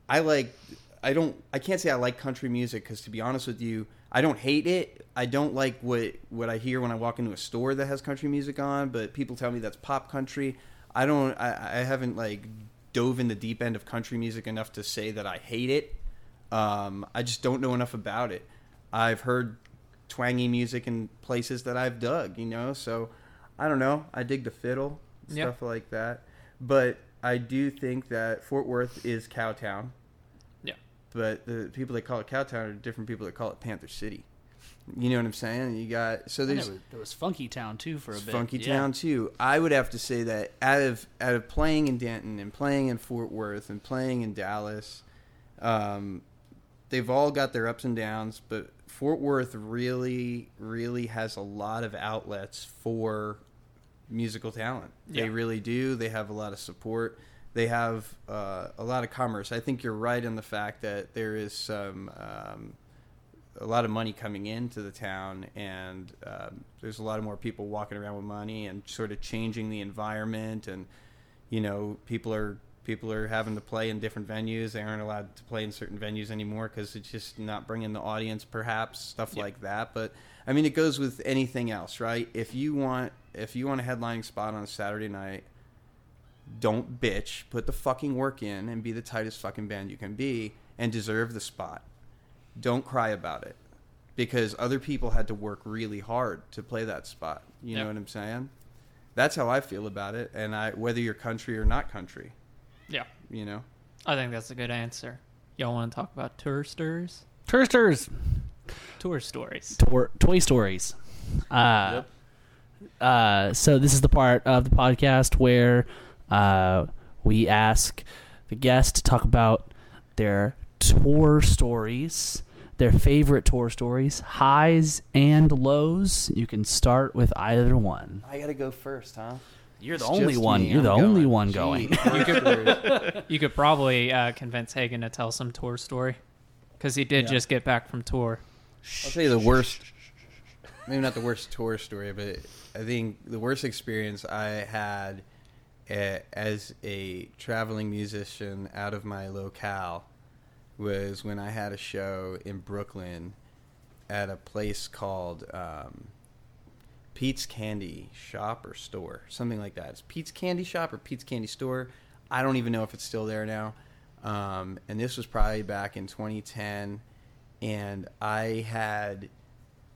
I like. I don't. I can't say I like country music because, to be honest with you, I don't hate it. I don't like what what I hear when I walk into a store that has country music on. But people tell me that's pop country. I don't. I, I haven't like dove in the deep end of country music enough to say that I hate it. Um, I just don't know enough about it. I've heard twangy music in places that I've dug, you know. So I don't know. I dig the fiddle, Yeah. stuff like that. But I do think that Fort Worth is Cowtown. Yeah. But the people that call it Cowtown are different people that call it Panther City. You know what I'm saying? You got so there's there, was, there was Funky Town too for a bit. Funky Yeah. Town too. I would have to say that out of out of playing in Denton and playing in Fort Worth and playing in Dallas, um, they've all got their ups and downs, but Fort Worth really, really has a lot of outlets for musical talent. Yeah. They really do. They have a lot of support. They have uh, a lot of commerce. I think you're right in the fact that there is some. Um, a lot of money coming into the town, and um, there's a lot of more people walking around with money and sort of changing the environment. And you know, people are people are having to play in different venues. They aren't allowed to play in certain venues anymore because it's just not bringing the audience, perhaps stuff like that. But I mean, it goes with anything else, right? If you want if you want a headlining spot on a Saturday night, don't bitch. Put the fucking work in and be the tightest fucking band you can be and deserve the spot. Don't cry about it because other people had to work really hard to play that spot. You Yeah. know what I'm saying? That's how I feel about it. And I whether you're country or not country, yeah, you know. I think that's a good answer. Y'all want to talk about tour stories? Toursters. Tour stories. Tour, Toy Stories. Uh, uh, so this is the part of the podcast where uh, we ask the guest to talk about their tour stories, their favorite tour stories, highs and lows. You can start with either one. I gotta go first, huh? You're the It's only one. me. You're the I'm only going. one going. tour stories. You could probably uh, convince Hagen to tell some tour story because he did Yeah. just get back from tour. I'll tell you the worst. Maybe not the worst tour story, but I think the worst experience I had a, as a traveling musician out of my locale was when I had a show in Brooklyn at a place called um, Pete's Candy Shop or Store, something like that. It's Pete's Candy Shop or Pete's Candy Store. I don't even know if it's still there now. Um, and this was probably back in 2010, and I had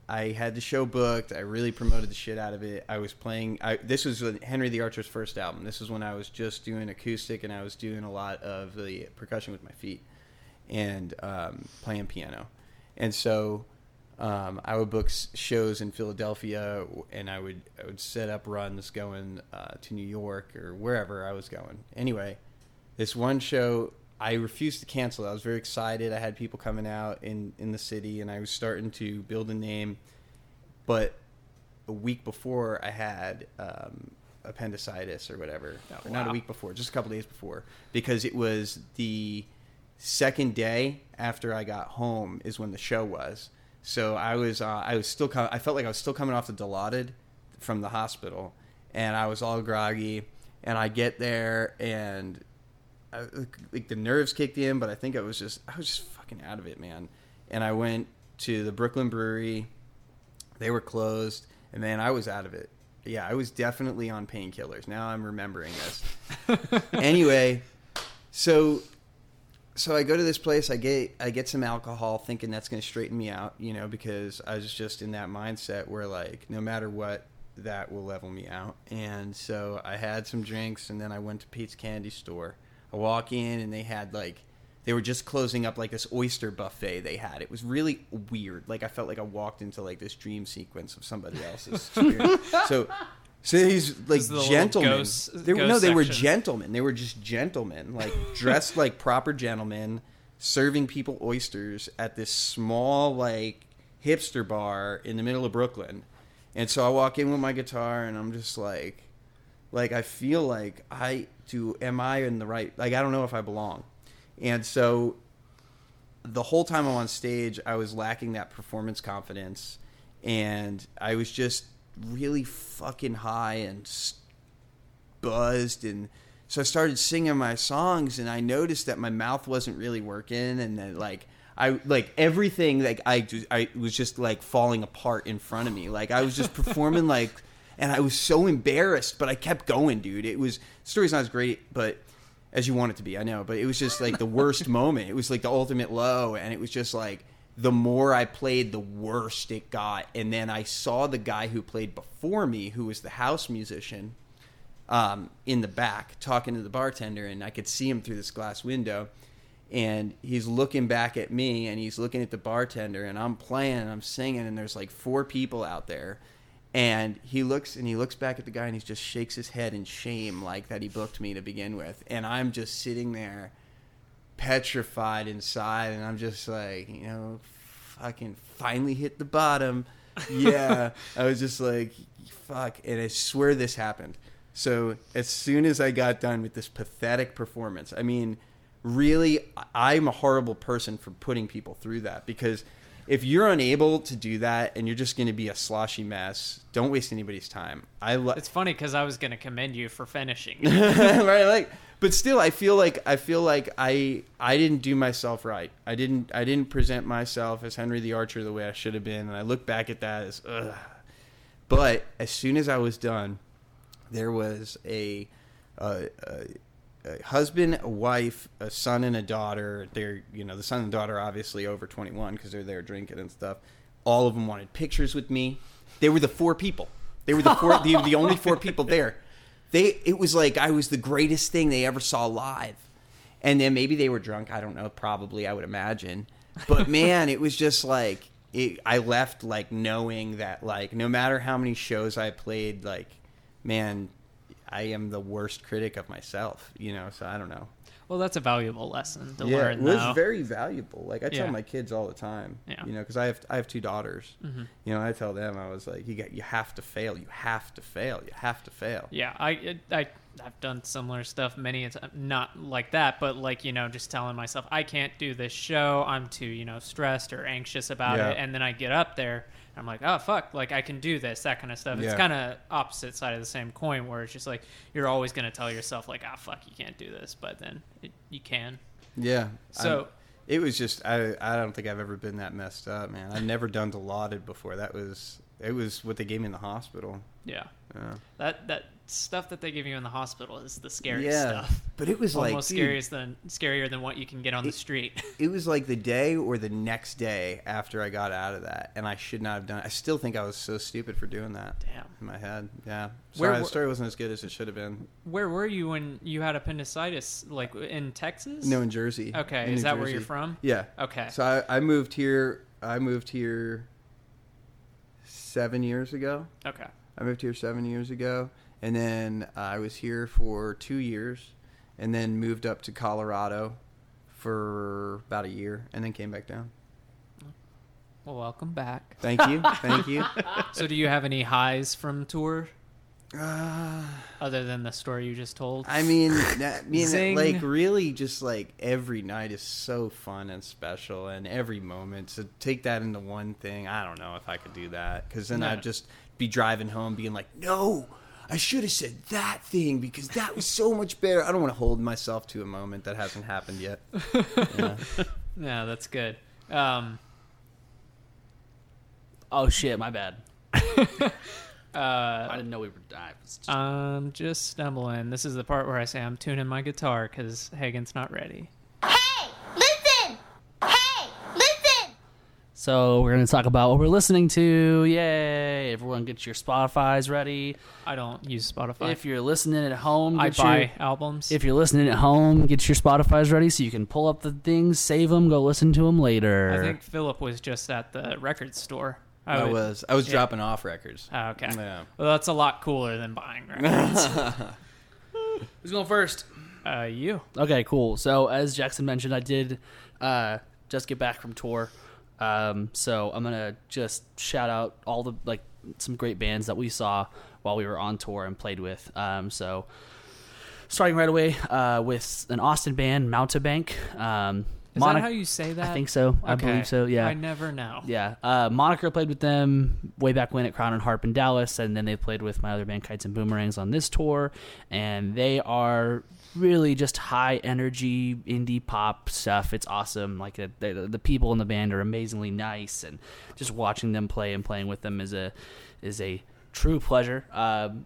I had the show booked. I really promoted the shit out of it. I was playing. I, this was Henry the Archer's first album. This is when I was just doing acoustic and I was doing a lot of the percussion with my feet and um, playing piano. And so um, I would book shows in Philadelphia, and I would I would set up runs going uh, to New York or wherever I was going. Anyway, this one show I refused to cancel. I was very excited. I had people coming out in in the city, and I was starting to build a name. But a week before, I had um, appendicitis or whatever. Oh, Or Not a week before, just a couple days before, because it was the second day after I got home is when the show was. So I was uh, I was still com- I felt like I was still coming off the Dilaudid from the hospital, and I was all groggy. And I get there, and I, like the nerves kicked in, but I think I was just I was just fucking out of it, man. And I went to the Brooklyn Brewery. They were closed, and man, I was out of it. Yeah, I was definitely on painkillers. Now I'm remembering this. anyway, so so I go to this place. I get I get some alcohol, thinking that's going to straighten me out. You know, because I was just in that mindset where like no matter what, that will level me out. And so I had some drinks, and then I went to Pete's Candy Store. I walk in, and they had like they were just closing up like this oyster buffet they had. It was really weird. Like I felt like I walked into like this dream sequence of somebody else's. so so he's like gentlemen. ghost- they were, no, they were gentlemen. They were just gentlemen, like dressed like proper gentlemen, serving people oysters at this small like hipster bar in the middle of Brooklyn. And so I walk in with my guitar, and I'm just like, like I feel like I do. Am I in the right? Like I don't know if I belong. And so the whole time I'm on stage, I was lacking that performance confidence, and I was just really fucking high and buzzed, and so I started singing my songs, and I noticed that my mouth wasn't really working, and that like. I like everything like I I was just like falling apart in front of me. Like I was just performing like and I was so embarrassed, but I kept going, dude. It was the story's not as great, but as you want it to be, I know, but it was just like the worst moment. It was like the ultimate low, and it was just like the more I played, the worse it got. And then I saw the guy who played before me, who was the house musician, um, in the back talking to the bartender, and I could see him through this glass window. And he's looking back at me, and he's looking at the bartender, and I'm playing, and I'm singing, and there's like four people out there, and he looks and he looks back at the guy, and he just shakes his head in shame, like that he booked me to begin with, and I'm just sitting there, petrified inside, and I'm just like, you know, fucking finally hit the bottom. Yeah, I was just like, fuck, and I swear this happened. So as soon as I got done with this pathetic performance, I mean, really, I'm a horrible person for putting people through that because if you're unable to do that and you're just going to be a sloshy mess, don't waste anybody's time. I lo- It's funny because I was going to commend you for finishing. right like but still i feel like i feel like i i didn't do myself right i didn't i didn't present myself as henry the archer the way i should have been and i look back at that as ugh. but as soon as i was done there was a, a, a, a husband a wife a son and a daughter. They're you know the son and daughter obviously over 21 because they're there drinking and stuff. All of them wanted pictures with me. They were the four people. They were the four the, the only four people there. They it was like I was the greatest thing they ever saw live. And then maybe they were drunk, I don't know, probably I would imagine. But man, it was just like it, I left like knowing that like no matter how many shows I played like man, I am the worst critic of myself, you know, so I don't know. well, that's a valuable lesson to yeah, learn, it was very valuable. Like I tell Yeah. my kids all the time, Yeah. you know, because I have I have two daughters. Mhm. You know, I tell them I was like, you got you have to fail, you have to fail, you have to fail. Yeah, I I I've done similar stuff many a time. Not like that, but like you know, just telling myself I can't do this show. I'm too you know stressed or anxious about Yeah. it, and then I get up there. I'm like, oh fuck, like I can do this, that kind of stuff. It's kind of opposite side of the same coin, where it's just like you're always gonna tell yourself like, ah, fuck, you can't do this, but then it, you can. Yeah. So- I'm- it was just I I don't think I've ever been that messed up, man. I've never done Dilaudid before. That was it was what they gave me in the hospital. Yeah, Yeah. that that stuff that they give you in the hospital is the scary yeah. stuff. But it was like Almost dude, scarier than scarier than what you can get on the street. it was like the day or the next day after I got out of that, and I should not have done. it. I still think I was so stupid for doing that. Damn. In my head, yeah. Where Sorry, the story wasn't as good as it should have been. Where were you when you had appendicitis? Like in Texas? No, in Jersey. Okay, In is New that where you're from? Yeah. Okay. So I, I moved here. I moved here seven years ago. Okay. I moved here seven years ago, and then I was here for two years, and then moved up to Colorado for about a year, and then came back down. Well, welcome back. Thank you, thank you. So, do you have any highs from tour Uh, other than the story you just told? I mean, that, I mean, Zing. like really, just like every night is so fun and special, and every moment. So take that into one thing. I don't know if I could do that because then No. I'd just be driving home, being like, no. I should have said that thing because that was so much better. I don't want to hold myself to a moment that hasn't happened yet. Yeah. Yeah, that's good. Um, Oh shit, my bad. I didn't know we were. I was just, I'm just stumbling. This is the part where I say I'm tuning my guitar because Hagen's not ready. Hey, listen! Hey, listen! So we're gonna talk about what we're listening to. Yay! Everyone, get your Spotify's ready. I don't use Spotify. If you're listening at home, I get your- albums. If you're listening at home, get your Spotify's ready so you can pull up the things, save them, go listen to them later. I think Philip was just at the record store. I would- was I was yeah. dropping off records. Oh, okay. Yeah. Well, that's a lot cooler than buying records. Who's going first? uh, you. Okay, cool. So as Jackson mentioned, I did uh, just get back from tour. Um, so I'm gonna just shout out all the like some great bands that we saw while we were on tour and played with. Um, so starting right away uh, with an Austin band, Mountebank. Um, Is that how you say that? I think so. I believe so. Yeah. I never know. Yeah, uh, Moniker played with them way back when at Crown and Harp in Dallas, and then they played with my other band, Kites and Boomerangs, on this tour. And they are really just high energy indie pop stuff. It's awesome. Like uh, the, the people in the band are amazingly nice, and just watching them play and playing with them is a is a true pleasure. Um,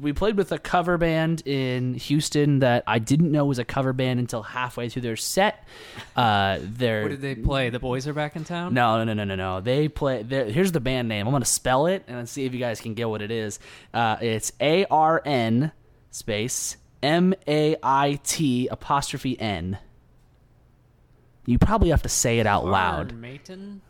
we played with a cover band in Houston that I didn't know was a cover band until halfway through their set. Uh, their What did they play? The boys are back in town. no, no, no, no, no. They play. Here's the band name. I'm gonna spell it and see if you guys can get what it is. Uh, it's A R N space M A I T apostrophe N. You probably have to say it out loud. Iron Maiden.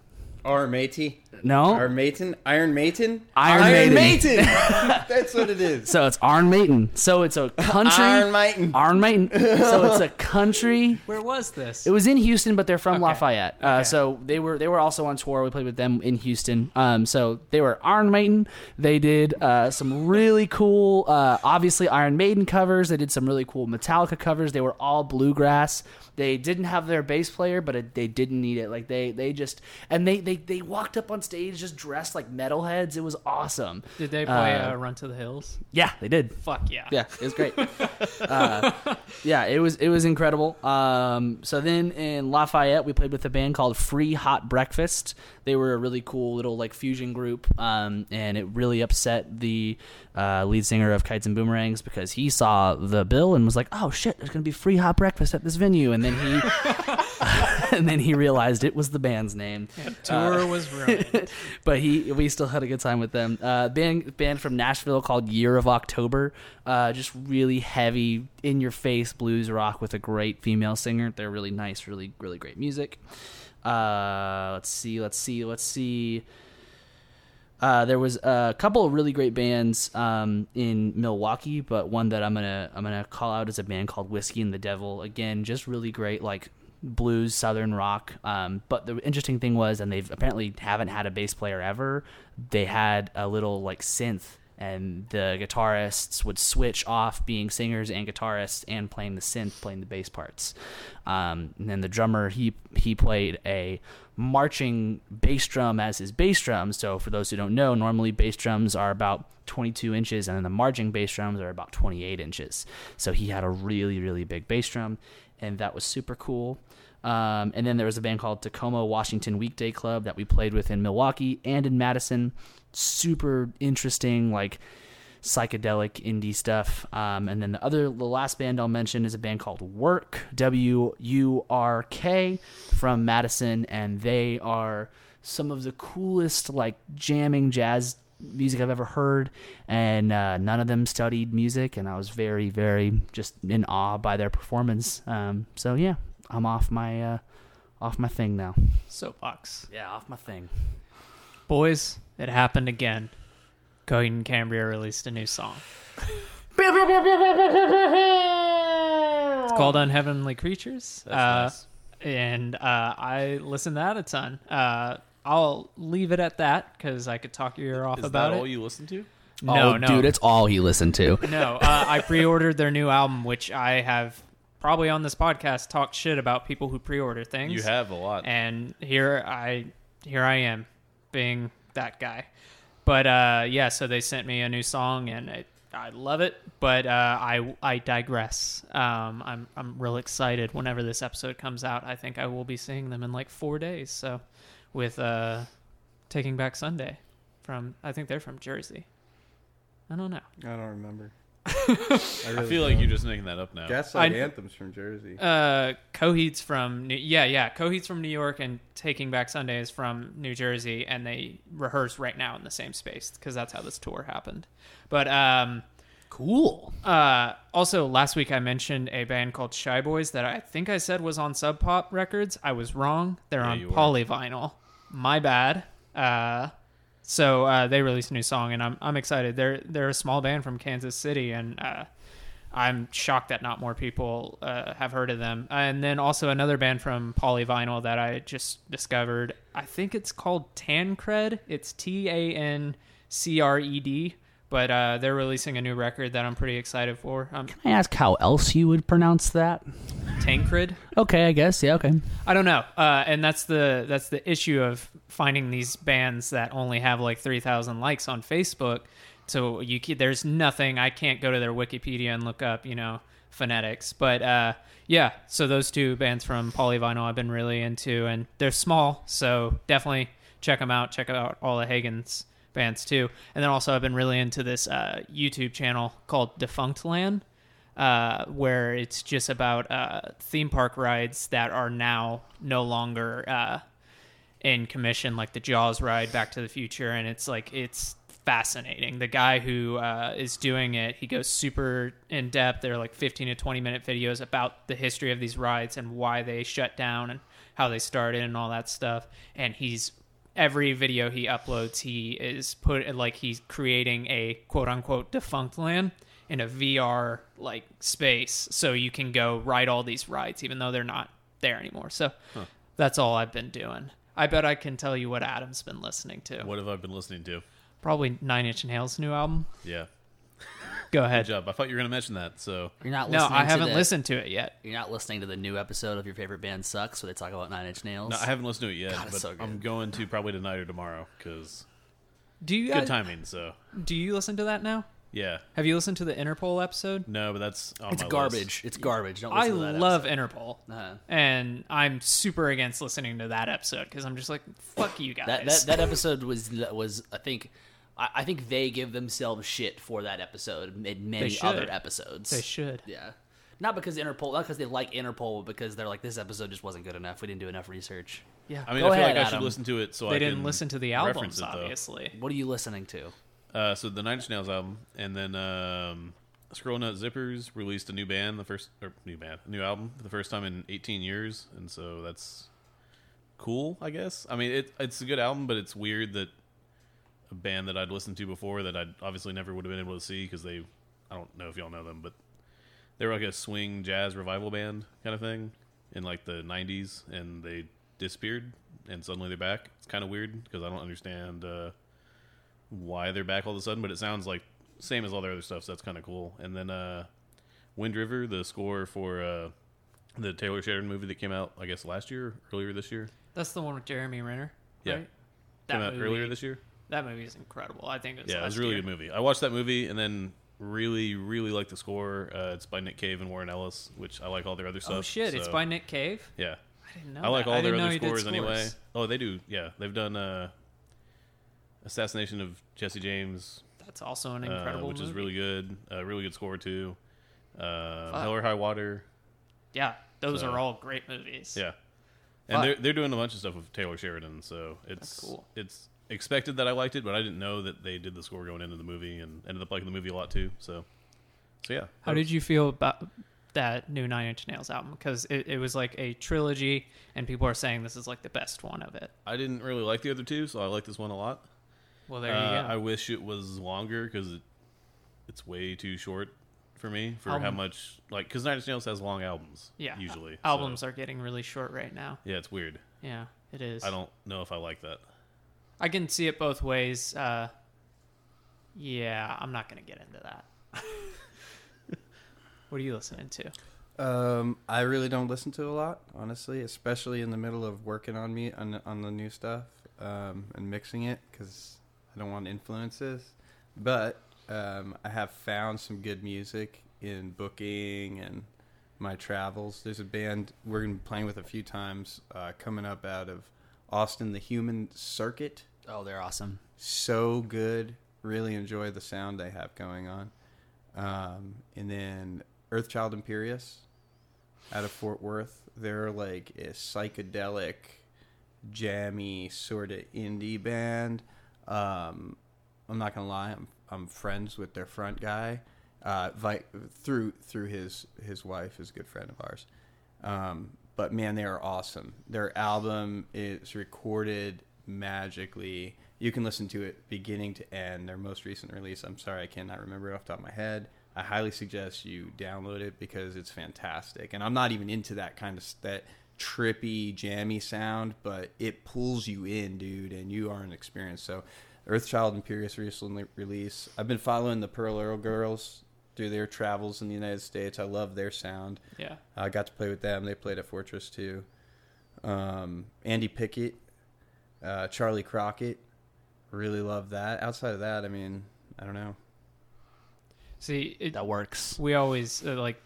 Iron Matey. No. Iron Maiden. Iron Maiden. Iron Maiden. That's what it is. So it's Iron Maiden. So it's a country. Iron Maiden. Iron Maiden. So it's a country Where was this? It was in Houston, but they're from Okay. Lafayette. Uh, Okay. So they were they were also on tour. We played with them in Houston. Um, so they were Iron Maiden. They did uh, some really cool, uh, obviously Iron Maiden covers. They did some really cool Metallica covers. They were all bluegrass. They didn't have their bass player, but it, they didn't need it. Like they they just and they they they walked up on stage just dressed like metalheads. It was awesome. Did they play Uh, uh, Run to the Hills? Yeah, they did. Fuck yeah. Yeah, it was great. uh, yeah, it was it was incredible. Um, so then in Lafayette, we played with a band called Free Hot Breakfast. They were a really cool little like fusion group, um, and it really upset the uh, lead singer of Kites and Boomerangs because he saw the bill and was like, "Oh shit, there's gonna be free hot breakfast at this venue," and then he and then he realized it was the band's name. Tour was ruined. but he we still had a good time with them. Uh, band band from Nashville called Year of October. Uh, just really heavy, in your face blues rock with a great female singer. They're really nice, really really great music. Uh, let's see, let's see, let's see. Uh, there was a couple of really great bands um, in Milwaukee, but one that I'm gonna I'm gonna call out is a band called Whiskey and the Devil. Again, just really great, like blues, southern rock. Um, but the interesting thing was, and they've apparently haven't had a bass player ever. They had a little like synth, and the guitarists would switch off being singers and guitarists and playing the synth, playing the bass parts. Um, and then the drummer he he played a marching bass drum as his bass drum. So for those who don't know, normally bass drums are about 22 inches, and then the marching bass drums are about 28 inches. So he had a really really big bass drum, and that was super cool. Um, and then there was a band called Tacoma Washington Weekday Club that we played with in Milwaukee and in Madison. Super interesting, like psychedelic indie stuff. Um, and then the other, the last band I'll mention is a band called Wurk, W U R K, from Madison, and they are some of the coolest like jamming jazz music I've ever heard. And uh, none of them studied music, and I was very, very just in awe by their performance. Um, so yeah, I'm off my uh, off my thing now. Soapbox. Yeah, off my thing. Boys, it happened again. Coheed and Cambria released a new song. It's called Unheavenly Creatures. Uh, nice. And uh, I listened to that a ton. I'll leave it at that because I could talk your ear off Is about that it. all you listen to? no, oh, no, dude, it's all he listened to. no. Uh, I pre-ordered their new album, which I have probably on this podcast talked shit about people who pre-order things. You have a lot. and here I here I am being that guy. But uh, yeah, so they sent me a new song, and it, I love it. But uh, I I digress. Um, I'm I'm real excited whenever this episode comes out. I think I will be seeing them in like four days. So with uh, Taking Back Sunday from I think they're from Jersey. I don't know. I don't remember. I really feel like don't. you're just making that up now. Gaslight I- Anthem's from Jersey. Uh, Coheed's from New- yeah yeah Coheed's from New York and Taking Back Sunday is from New Jersey and they rehearse right now in the same space because that's how this tour happened. But um, Cool. uh, also last week I mentioned a band called Shy Boys that I think I said was on Sub Pop Records. I was wrong. They're Yeah, on you were. Polyvinyl. My bad. Uh, so uh, they released a new song and I'm I'm excited. They're they're a small band from Kansas City and uh, I'm shocked that not more people uh, have heard of them. And then also another band from Polyvinyl that I just discovered. I think it's called Tancred. It's T A N C R E D. But uh, they're releasing a new record that I'm pretty excited for. Um, Can I ask how else you would pronounce that? Tancred. Okay, I guess. Yeah, okay. I don't know, uh, and that's the that's the issue of finding these bands that only have like three thousand likes on Facebook. So you there's nothing I can't go to their Wikipedia and look up, you know, phonetics. But uh, yeah, so those two bands from Polyvinyl I've been really into, and they're small, so definitely check them out. Check out all the Hagen's bands too, and then also I've been really into this uh, YouTube channel called Defunctland uh, where it's just about uh, theme park rides that are now no longer uh, in commission, like the Jaws ride, Back to the Future, and it's like it's fascinating. The guy who uh, is doing it, he goes super in depth. They're like 15 to 20 minute videos about the history of these rides and why they shut down and how they started and all that stuff. And he's every video he uploads, he is put like he's creating a quote unquote defunct land in a VR like space, so you can go ride all these rides even though they're not there anymore. So that's all I've been doing. I bet I can tell you what Adam's been listening to. What have I been listening to? Probably Nine Inch Nails' new album. Yeah. Go Good ahead. job. I thought you were going to mention that. So You're not No, listening I to haven't the- listened to it yet. You're not listening to the new episode of your favorite band sucks where they talk about Nine Inch Nails. no, I haven't listened to it yet, God, it's but so good. I'm going to probably tonight or tomorrow because Do you good guys, timing. So do you listen to that now? yeah. Have you listened to the Interpol episode? No, but that's on It's my garbage. list. It's garbage. Don't I listen to that love episode. Interpol, Uh-huh. and I'm super against listening to that episode because I'm just like, fuck you guys. That, that that episode was was I think I, I think they give themselves shit for that episode and many other episodes. they should. Yeah. Not because Interpol, not because they like Interpol, but because they're like this episode just wasn't good enough. We didn't do enough research. Yeah. I mean, Go I feel ahead, like I Adam. should listen to it so they I didn't can listen to the reference albums, it, obviously. What are you listening to? Uh, so the Nine Inch Nails album, and then um, Squirrel Nut Zippers released a new band, the first or new band, new album for the first time in 18 years, and so that's cool, I guess. I mean, it, it's a good album, but it's weird that a band that I'd listened to before that I obviously never would have been able to see because they, I don't know if y'all know them, but they were like a swing jazz revival band kind of thing in like the 90s, and they disappeared, and suddenly they're back. It's kind of weird because I don't understand. Uh, why they're back all of a sudden, but it sounds like same as all their other stuff, so that's kind of cool. And then uh, Wind River, the score for uh, the Taylor Sheridan movie that came out, I guess last year, earlier this year, That's the one with Jeremy Renner. Yeah. Right? came out movie, earlier this year. That movie is incredible. I think it was. Yeah, it was a really year. good movie. I watched that movie and then really, really liked the score. Uh, it's by Nick Cave and Warren Ellis, which I like all their other stuff. Oh shit! It's by Nick Cave. yeah. I didn't know. I like that. all their other he did scores, anyway. Oh, they do. Yeah, they've done uh, Assassination of Jesse James, That's also an uh, incredible which is really good. Uh, really good score too. Uh, Hell or High Water. Yeah, those So- are all great movies. Yeah, and Fuck. they're they're doing a bunch of stuff with Taylor Sheridan, so it's That's cool. It's expected that I liked it, but I didn't know that they did the score going into the movie, and ended up liking the movie a lot too. So, so yeah. How did you feel about that new Nine Inch Nails album? Because it, it was like a trilogy, and people are saying this is like the best one of it. I didn't really like the other two, so I like this one a lot. Well, there Uh, you go. I wish it was longer because it, it's way too short for me for how much like because Nine Inch Nails has long albums. yeah, usually so- albums are getting really short right now. Yeah, it's weird. Yeah, it is. I don't know if I like that. I can see it both ways. Uh, yeah, I'm not gonna get into that. what are you listening to? Um, I really don't listen to a lot, honestly, especially in the middle of working on me on on the new stuff um, and mixing it because I don't want influences. But um, I have found some good music in booking and my travels. There's a band we're gonna be playing with a few times uh, coming up out of Austin, the Human Circuit. Oh, they're awesome. so good. Really enjoy the sound they have going on. Um, and then Earthchild Imperius out of Fort Worth. They're like a psychedelic, jammy sort of indie band. Um, I'm not gonna lie, I'm I'm friends with their front guy, uh, vi- through through his his wife is a good friend of ours. Um, but man, they are awesome. Their album is recorded magically. You can listen to it beginning to end. Their most recent release, I'm sorry, I cannot remember it off the top of my head. I highly suggest you download it because it's fantastic. And I'm not even into that kind of that trippy, jammy sound, but it pulls you in, dude, and you are an experience. So, Earthchild Imperius recently release. I've been following the Pearl Earl Girls through their travels in the United States. I love their sound. Yeah. I got to play with them. They played at Fortress too. Um, Andy Pickett, uh, Charlie Crockett, really love that. Outside of that, I mean, I don't know. See, it, That works. we always uh, like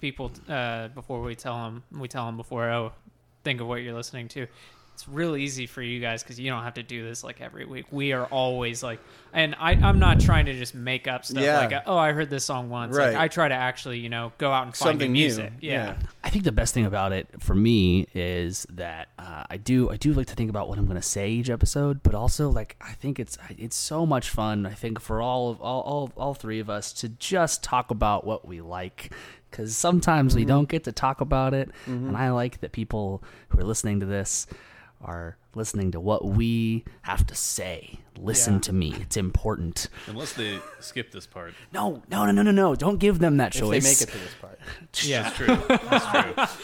people uh, before we tell them. We tell them before. Oh, think of what you're listening to. It's real easy for you guys because you don't have to do this like every week. We are always like, and I, I'm not trying to just make up stuff Yeah. like, oh, I heard this song once. Right. Like, I try to actually, you know, go out and find Something new new. music. Yeah. Yeah. I think the best thing about it for me is that uh, I do I do like to think about what I'm going to say each episode, but also like I think it's it's so much fun. I think for all of all all, all three of us to just talk about what we like because sometimes we don't get to talk about it, and I like that people who are listening to this are listening to what we have to say. Listen Yeah. to me; it's important. Unless they skip this part. No, no, no, no, no, no! Don't give them that If choice. they make it to this part, Yeah. That's true. That's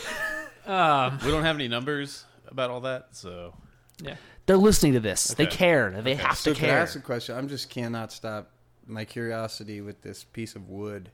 true. Um, we don't have any numbers about all that, so yeah. They're listening to this. They care. They Okay. have so to can I care. ask a question? I'm just cannot stop my curiosity with this piece of wood.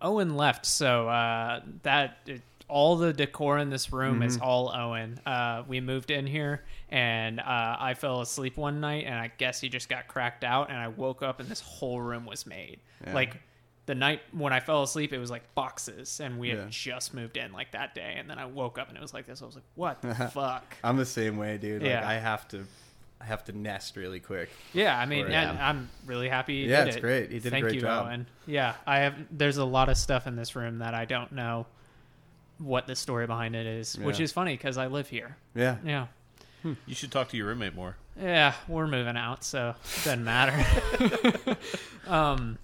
Owen left, so uh, that it, all the decor in this room Mm-hmm. is all Owen. Uh, we moved in here, and uh, I fell asleep one night, and I guess he just got cracked out, and I woke up, and this whole room was made. Yeah. Like the night when I fell asleep, it was like boxes, and we had Yeah. just moved in like that day, and then I woke up, and it was like this. I was like, "What the fuck?" I'm the same way, dude. Like Yeah. I have to, I have to nest really quick. Yeah, I mean, Or- I'm really happy. Yeah, did it's it. great. He did a Thank great you, job. Owen. Yeah, I have. There's a lot of stuff in this room that I don't know what the story behind it is, which is funny because I live here. Yeah. Yeah, you should talk to your roommate more. yeah, we're moving out, so it doesn't matter. um,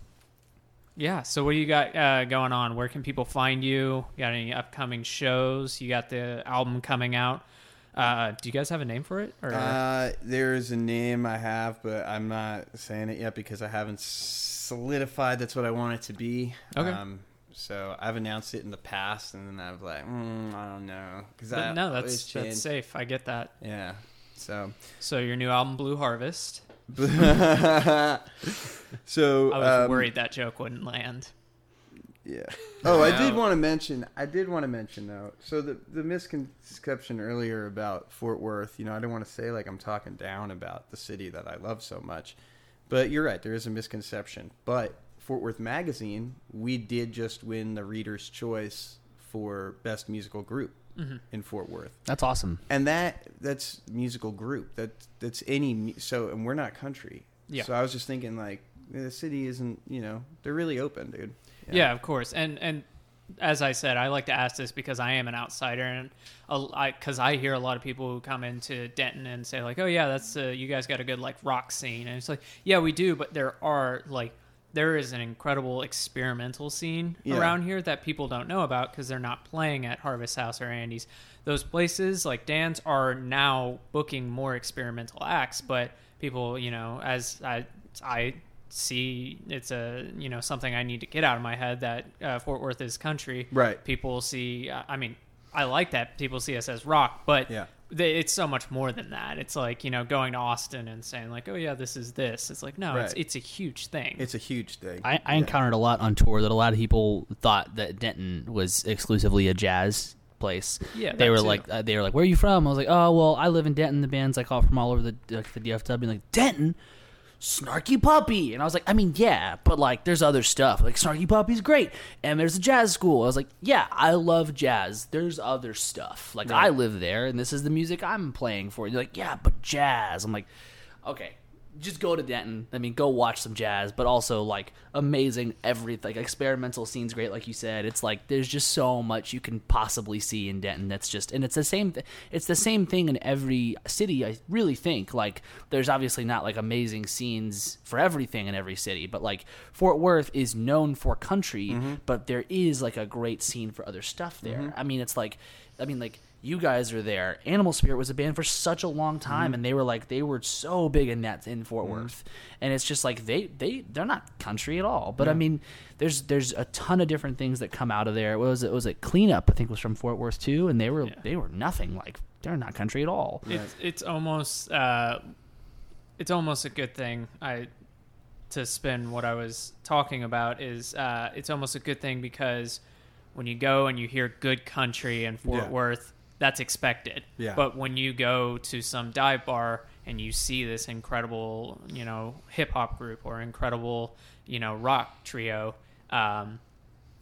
yeah. So what do you got uh, going on? Where can people find you? You got any upcoming shows? You got the album coming out. Uh, do you guys have a name for it? Or Uh, there's a name I have, but I'm not saying it yet because I haven't solidified that's what I want it to be. Okay. Um, so I've announced it in the past, and then I was like, mm, I don't know, because no, that's that's safe. I get that. Yeah. So. So your new album, Blue Harvest. so I was um, worried that joke wouldn't land. Yeah. Oh, I did want to mention. I did want to mention though. So the the misconception earlier about Fort Worth. You know, I don't want to say like I'm talking down about the city that I love so much, but you're right. There is a misconception. But Fort Worth Magazine, we did just win the Reader's Choice for best musical group in Fort Worth That's awesome. and that that's musical group that that's any so and we're not country Yeah. so i was just thinking like the city isn't you know they're really open dude Yeah. of course. And and as I said, I like to ask this because I am an outsider, and because I, hear a lot of people who come into Denton and say like, "Oh yeah, that's uh, you guys got a good like rock scene," and it's like, yeah, we do, but there are like there is an incredible experimental scene Yeah. around here that people don't know about because they're not playing at Harvest House or Andy's. Those places like Dan's are now booking more experimental acts, but people, you know, as I I see it's a you know something I need to get out of my head that uh, Fort Worth is country. Right. People see. I mean, I like that people see us as rock, but Yeah. They, it's so much more than that. It's like you know going to Austin and saying like, oh yeah, this is this. It's like no, it's Right. it's a huge thing. it's a huge thing I, I Yeah. encountered a lot on tour that a lot of people thought that Denton was exclusively a jazz place. Yeah, they were too. like, uh, they were like, "Where are you from?" I was like, "Oh, well, I live in Denton." The band's like all from all over the like the DFW. Like Denton, Snarky Puppy, and I was like, I mean, yeah, but like, there's other stuff. Like Snarky Puppy's great, and there's a jazz school. I was like, yeah, I love jazz. There's other stuff. Like I live there, and this is the music I'm playing for. You're like, yeah, but jazz. I'm like, okay, just go to Denton. I mean, go watch some jazz, but also like amazing everything. Like, experimental scenes, great, like you said. It's like there's just so much you can possibly see in Denton. That's just, and it's the same. Th- it's the same thing in every city. I really think like there's obviously not like amazing scenes for everything in every city, but like Fort Worth is known for country, mm-hmm. but there is like a great scene for other stuff there. Mm-hmm. I mean, it's like, I mean, like you guys are there. Animal Spirit was a band for such a long time, Mm-hmm. and they were like they were so big in that in Fort Worth, and it's just like they they they're not country at all. But I mean, there's there's a ton of different things that come out of there. What was it? Was it Cleanup? I think was from Fort Worth too, and they were Yeah. they were nothing like they're not country at all. It's it's almost uh, it's almost a good thing. I to spin what I was talking about is uh, it's almost a good thing because when you go and you hear good country in Fort Yeah. Worth, that's expected. Yeah. But when you go to some dive bar and you see this incredible, you know, hip hop group or incredible, you know, rock trio, um,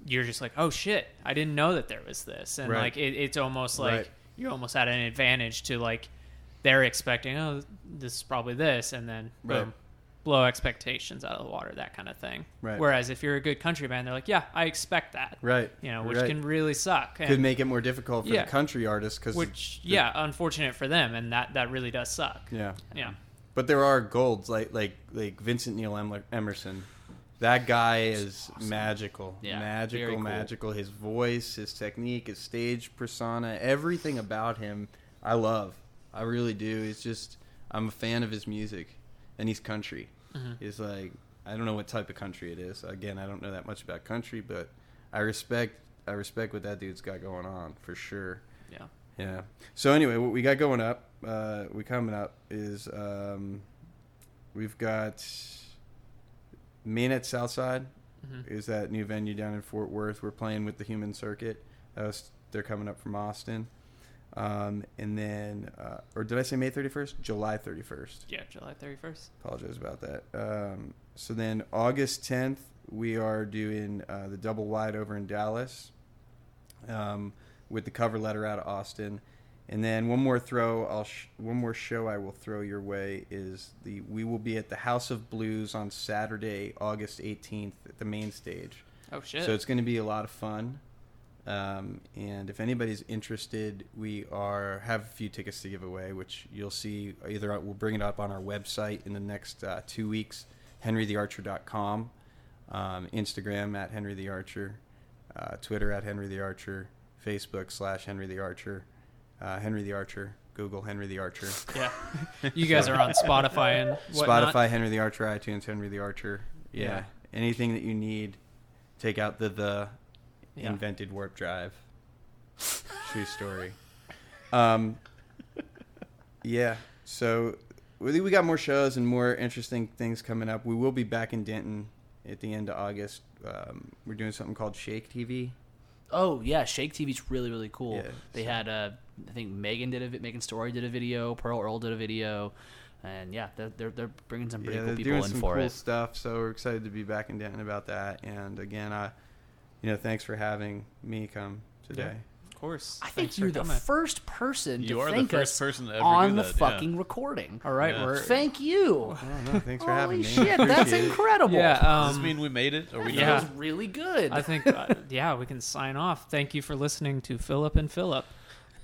you're just like, oh shit, I didn't know that there was this, and Right. like it, it's almost like Right. you're almost at an advantage to like they're expecting, oh, this is probably this, and then Right. boom, blow expectations out of the water, that kind of thing. Right. Whereas if you're a good country band, they're like, yeah, I expect that, Right. You know, which Right. can really suck. Could make it more difficult for Yeah. the country artists because which, yeah, unfortunate for them, and that that really does suck. yeah. Yeah. But there are golds like like like Vincent Neil Emerson. That guy is magical, Yeah, magical, cool. magical. His voice, his technique, his stage persona, everything about him, I love. I really do. It's just I'm a fan of his music, and he's country. Mm-hmm. He's like I don't know what type of country it is. Again, I don't know that much about country, but I respect I respect what that dude's got going on for sure. Yeah. Yeah. So anyway, what we got going up, uh, we coming up is um, we've got Main at Southside Mm-hmm. is that new venue down in Fort Worth. We're playing with the Human Circuit. Was, they're coming up from Austin. Um, and then, uh, or did I say May 31st? July 31st. Yeah, July 31st. Apologize about that. Um, so then August 10th, we are doing uh, the double wide over in Dallas um, with the cover letter out of Austin. And then one more throw, I'll sh- one more show I will throw your way is the we will be at the House of Blues on Saturday, August 18th at the main stage. Oh shit. So it's going to be a lot of fun. Um, and if anybody's interested, we are have a few tickets to give away, which you'll see either we'll bring it up on our website in the next uh, two weeks, henrythearcher.com, um, Instagram at Henry the Archer, uh, Twitter at Henry the Archer, Facebook slash Henry the Archer, uh, Henry the Archer, Google Henry the Archer, yeah. you guys are on Spotify and whatnot. Spotify Henry the Archer, iTunes Henry the Archer. Yeah. Yeah. anything that you need, take out the the Yeah. invented warp drive. True story. Um, yeah. So we we got more shows and more interesting things coming up. We will be back in Denton at the end of August. Um, we're doing something called Shake TV. Oh yeah, Shake TV's really really cool. Yeah, they so- had uh, I think Megan did a vi- Megan Story did a video, Pearl Earl did a video, and yeah, they're they're, they're bringing some pretty yeah, cool they're people doing in some for cool it. stuff. So we're excited to be back in Denton about that. And again, I, you know, thanks for having me come today. Of course. I think Thanks for you're the coming. first person You to are the thank first us person to ever on do the that, yeah. fucking recording. All right, Yeah. we're Thank you. Oh, no, thanks for having me. Holy shit, that's incredible. yeah. Does this Um, mean we made it? Or we that Yeah. was really good. I think uh, yeah, we can sign off. Thank you for listening to Philip and Philip.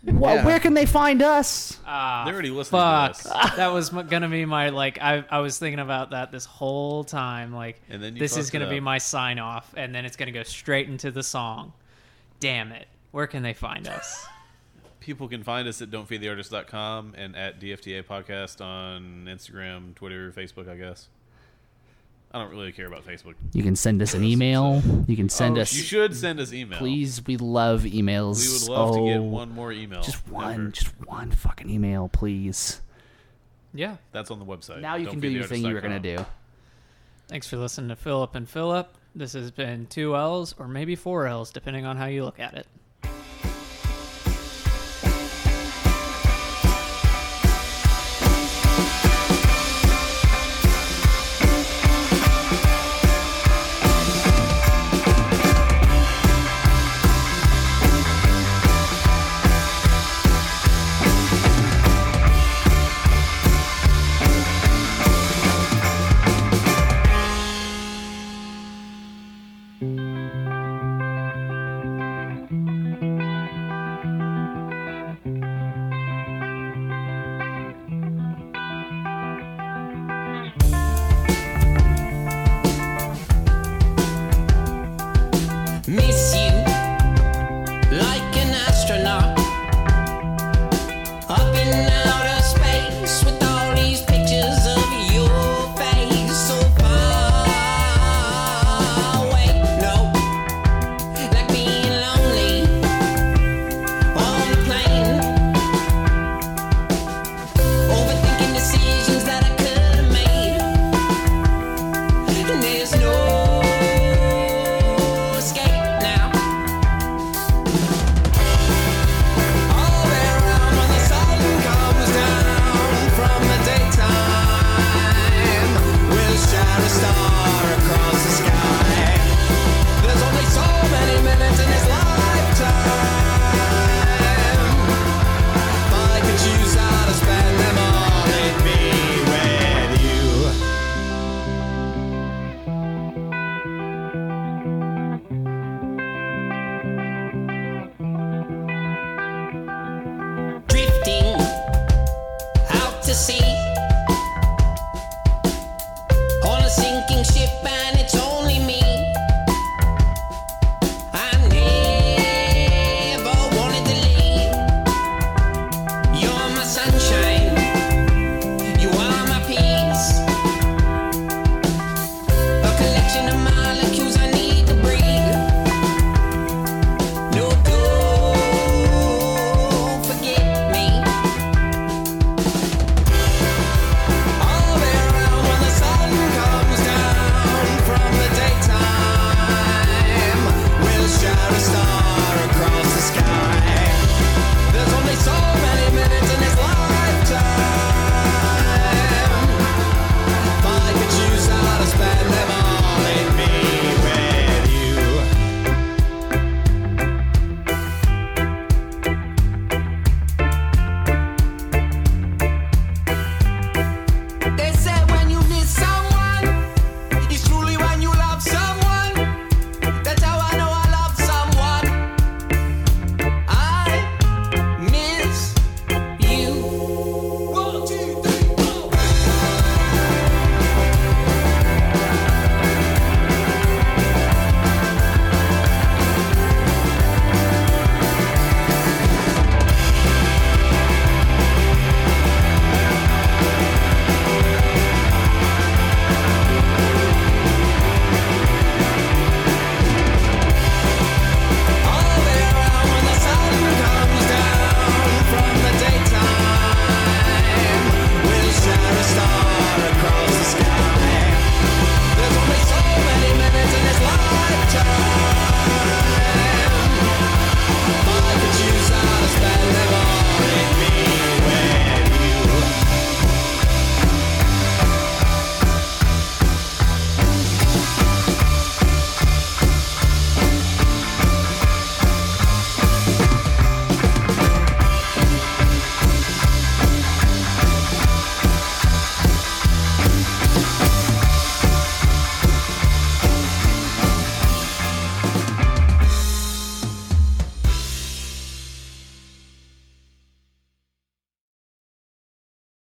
Well, Yeah. where can they find us? Ah, They're already listening fuck. to this. that was m- gonna be my like. I I was thinking about that this whole time. Like, And then you this is fucked it gonna be up. my sign off, and then it's gonna go straight into the song. Damn it! Where can they find us? People can find us at don'tfeedtheartist.com and at DFTA Podcast on Instagram, Twitter, Facebook, I guess. I don't really care about Facebook. You can send us an email. You can send Oh, us. You should send us email. Please, we love emails. We would love to get oh, one more email. Just one, ever. just one fucking email, please. Yeah. That's on the website. Now you can do your thing you were gonna do. Thanks for listening to Philip and Philip. This has been two L's or maybe four L's, depending on how you look at it.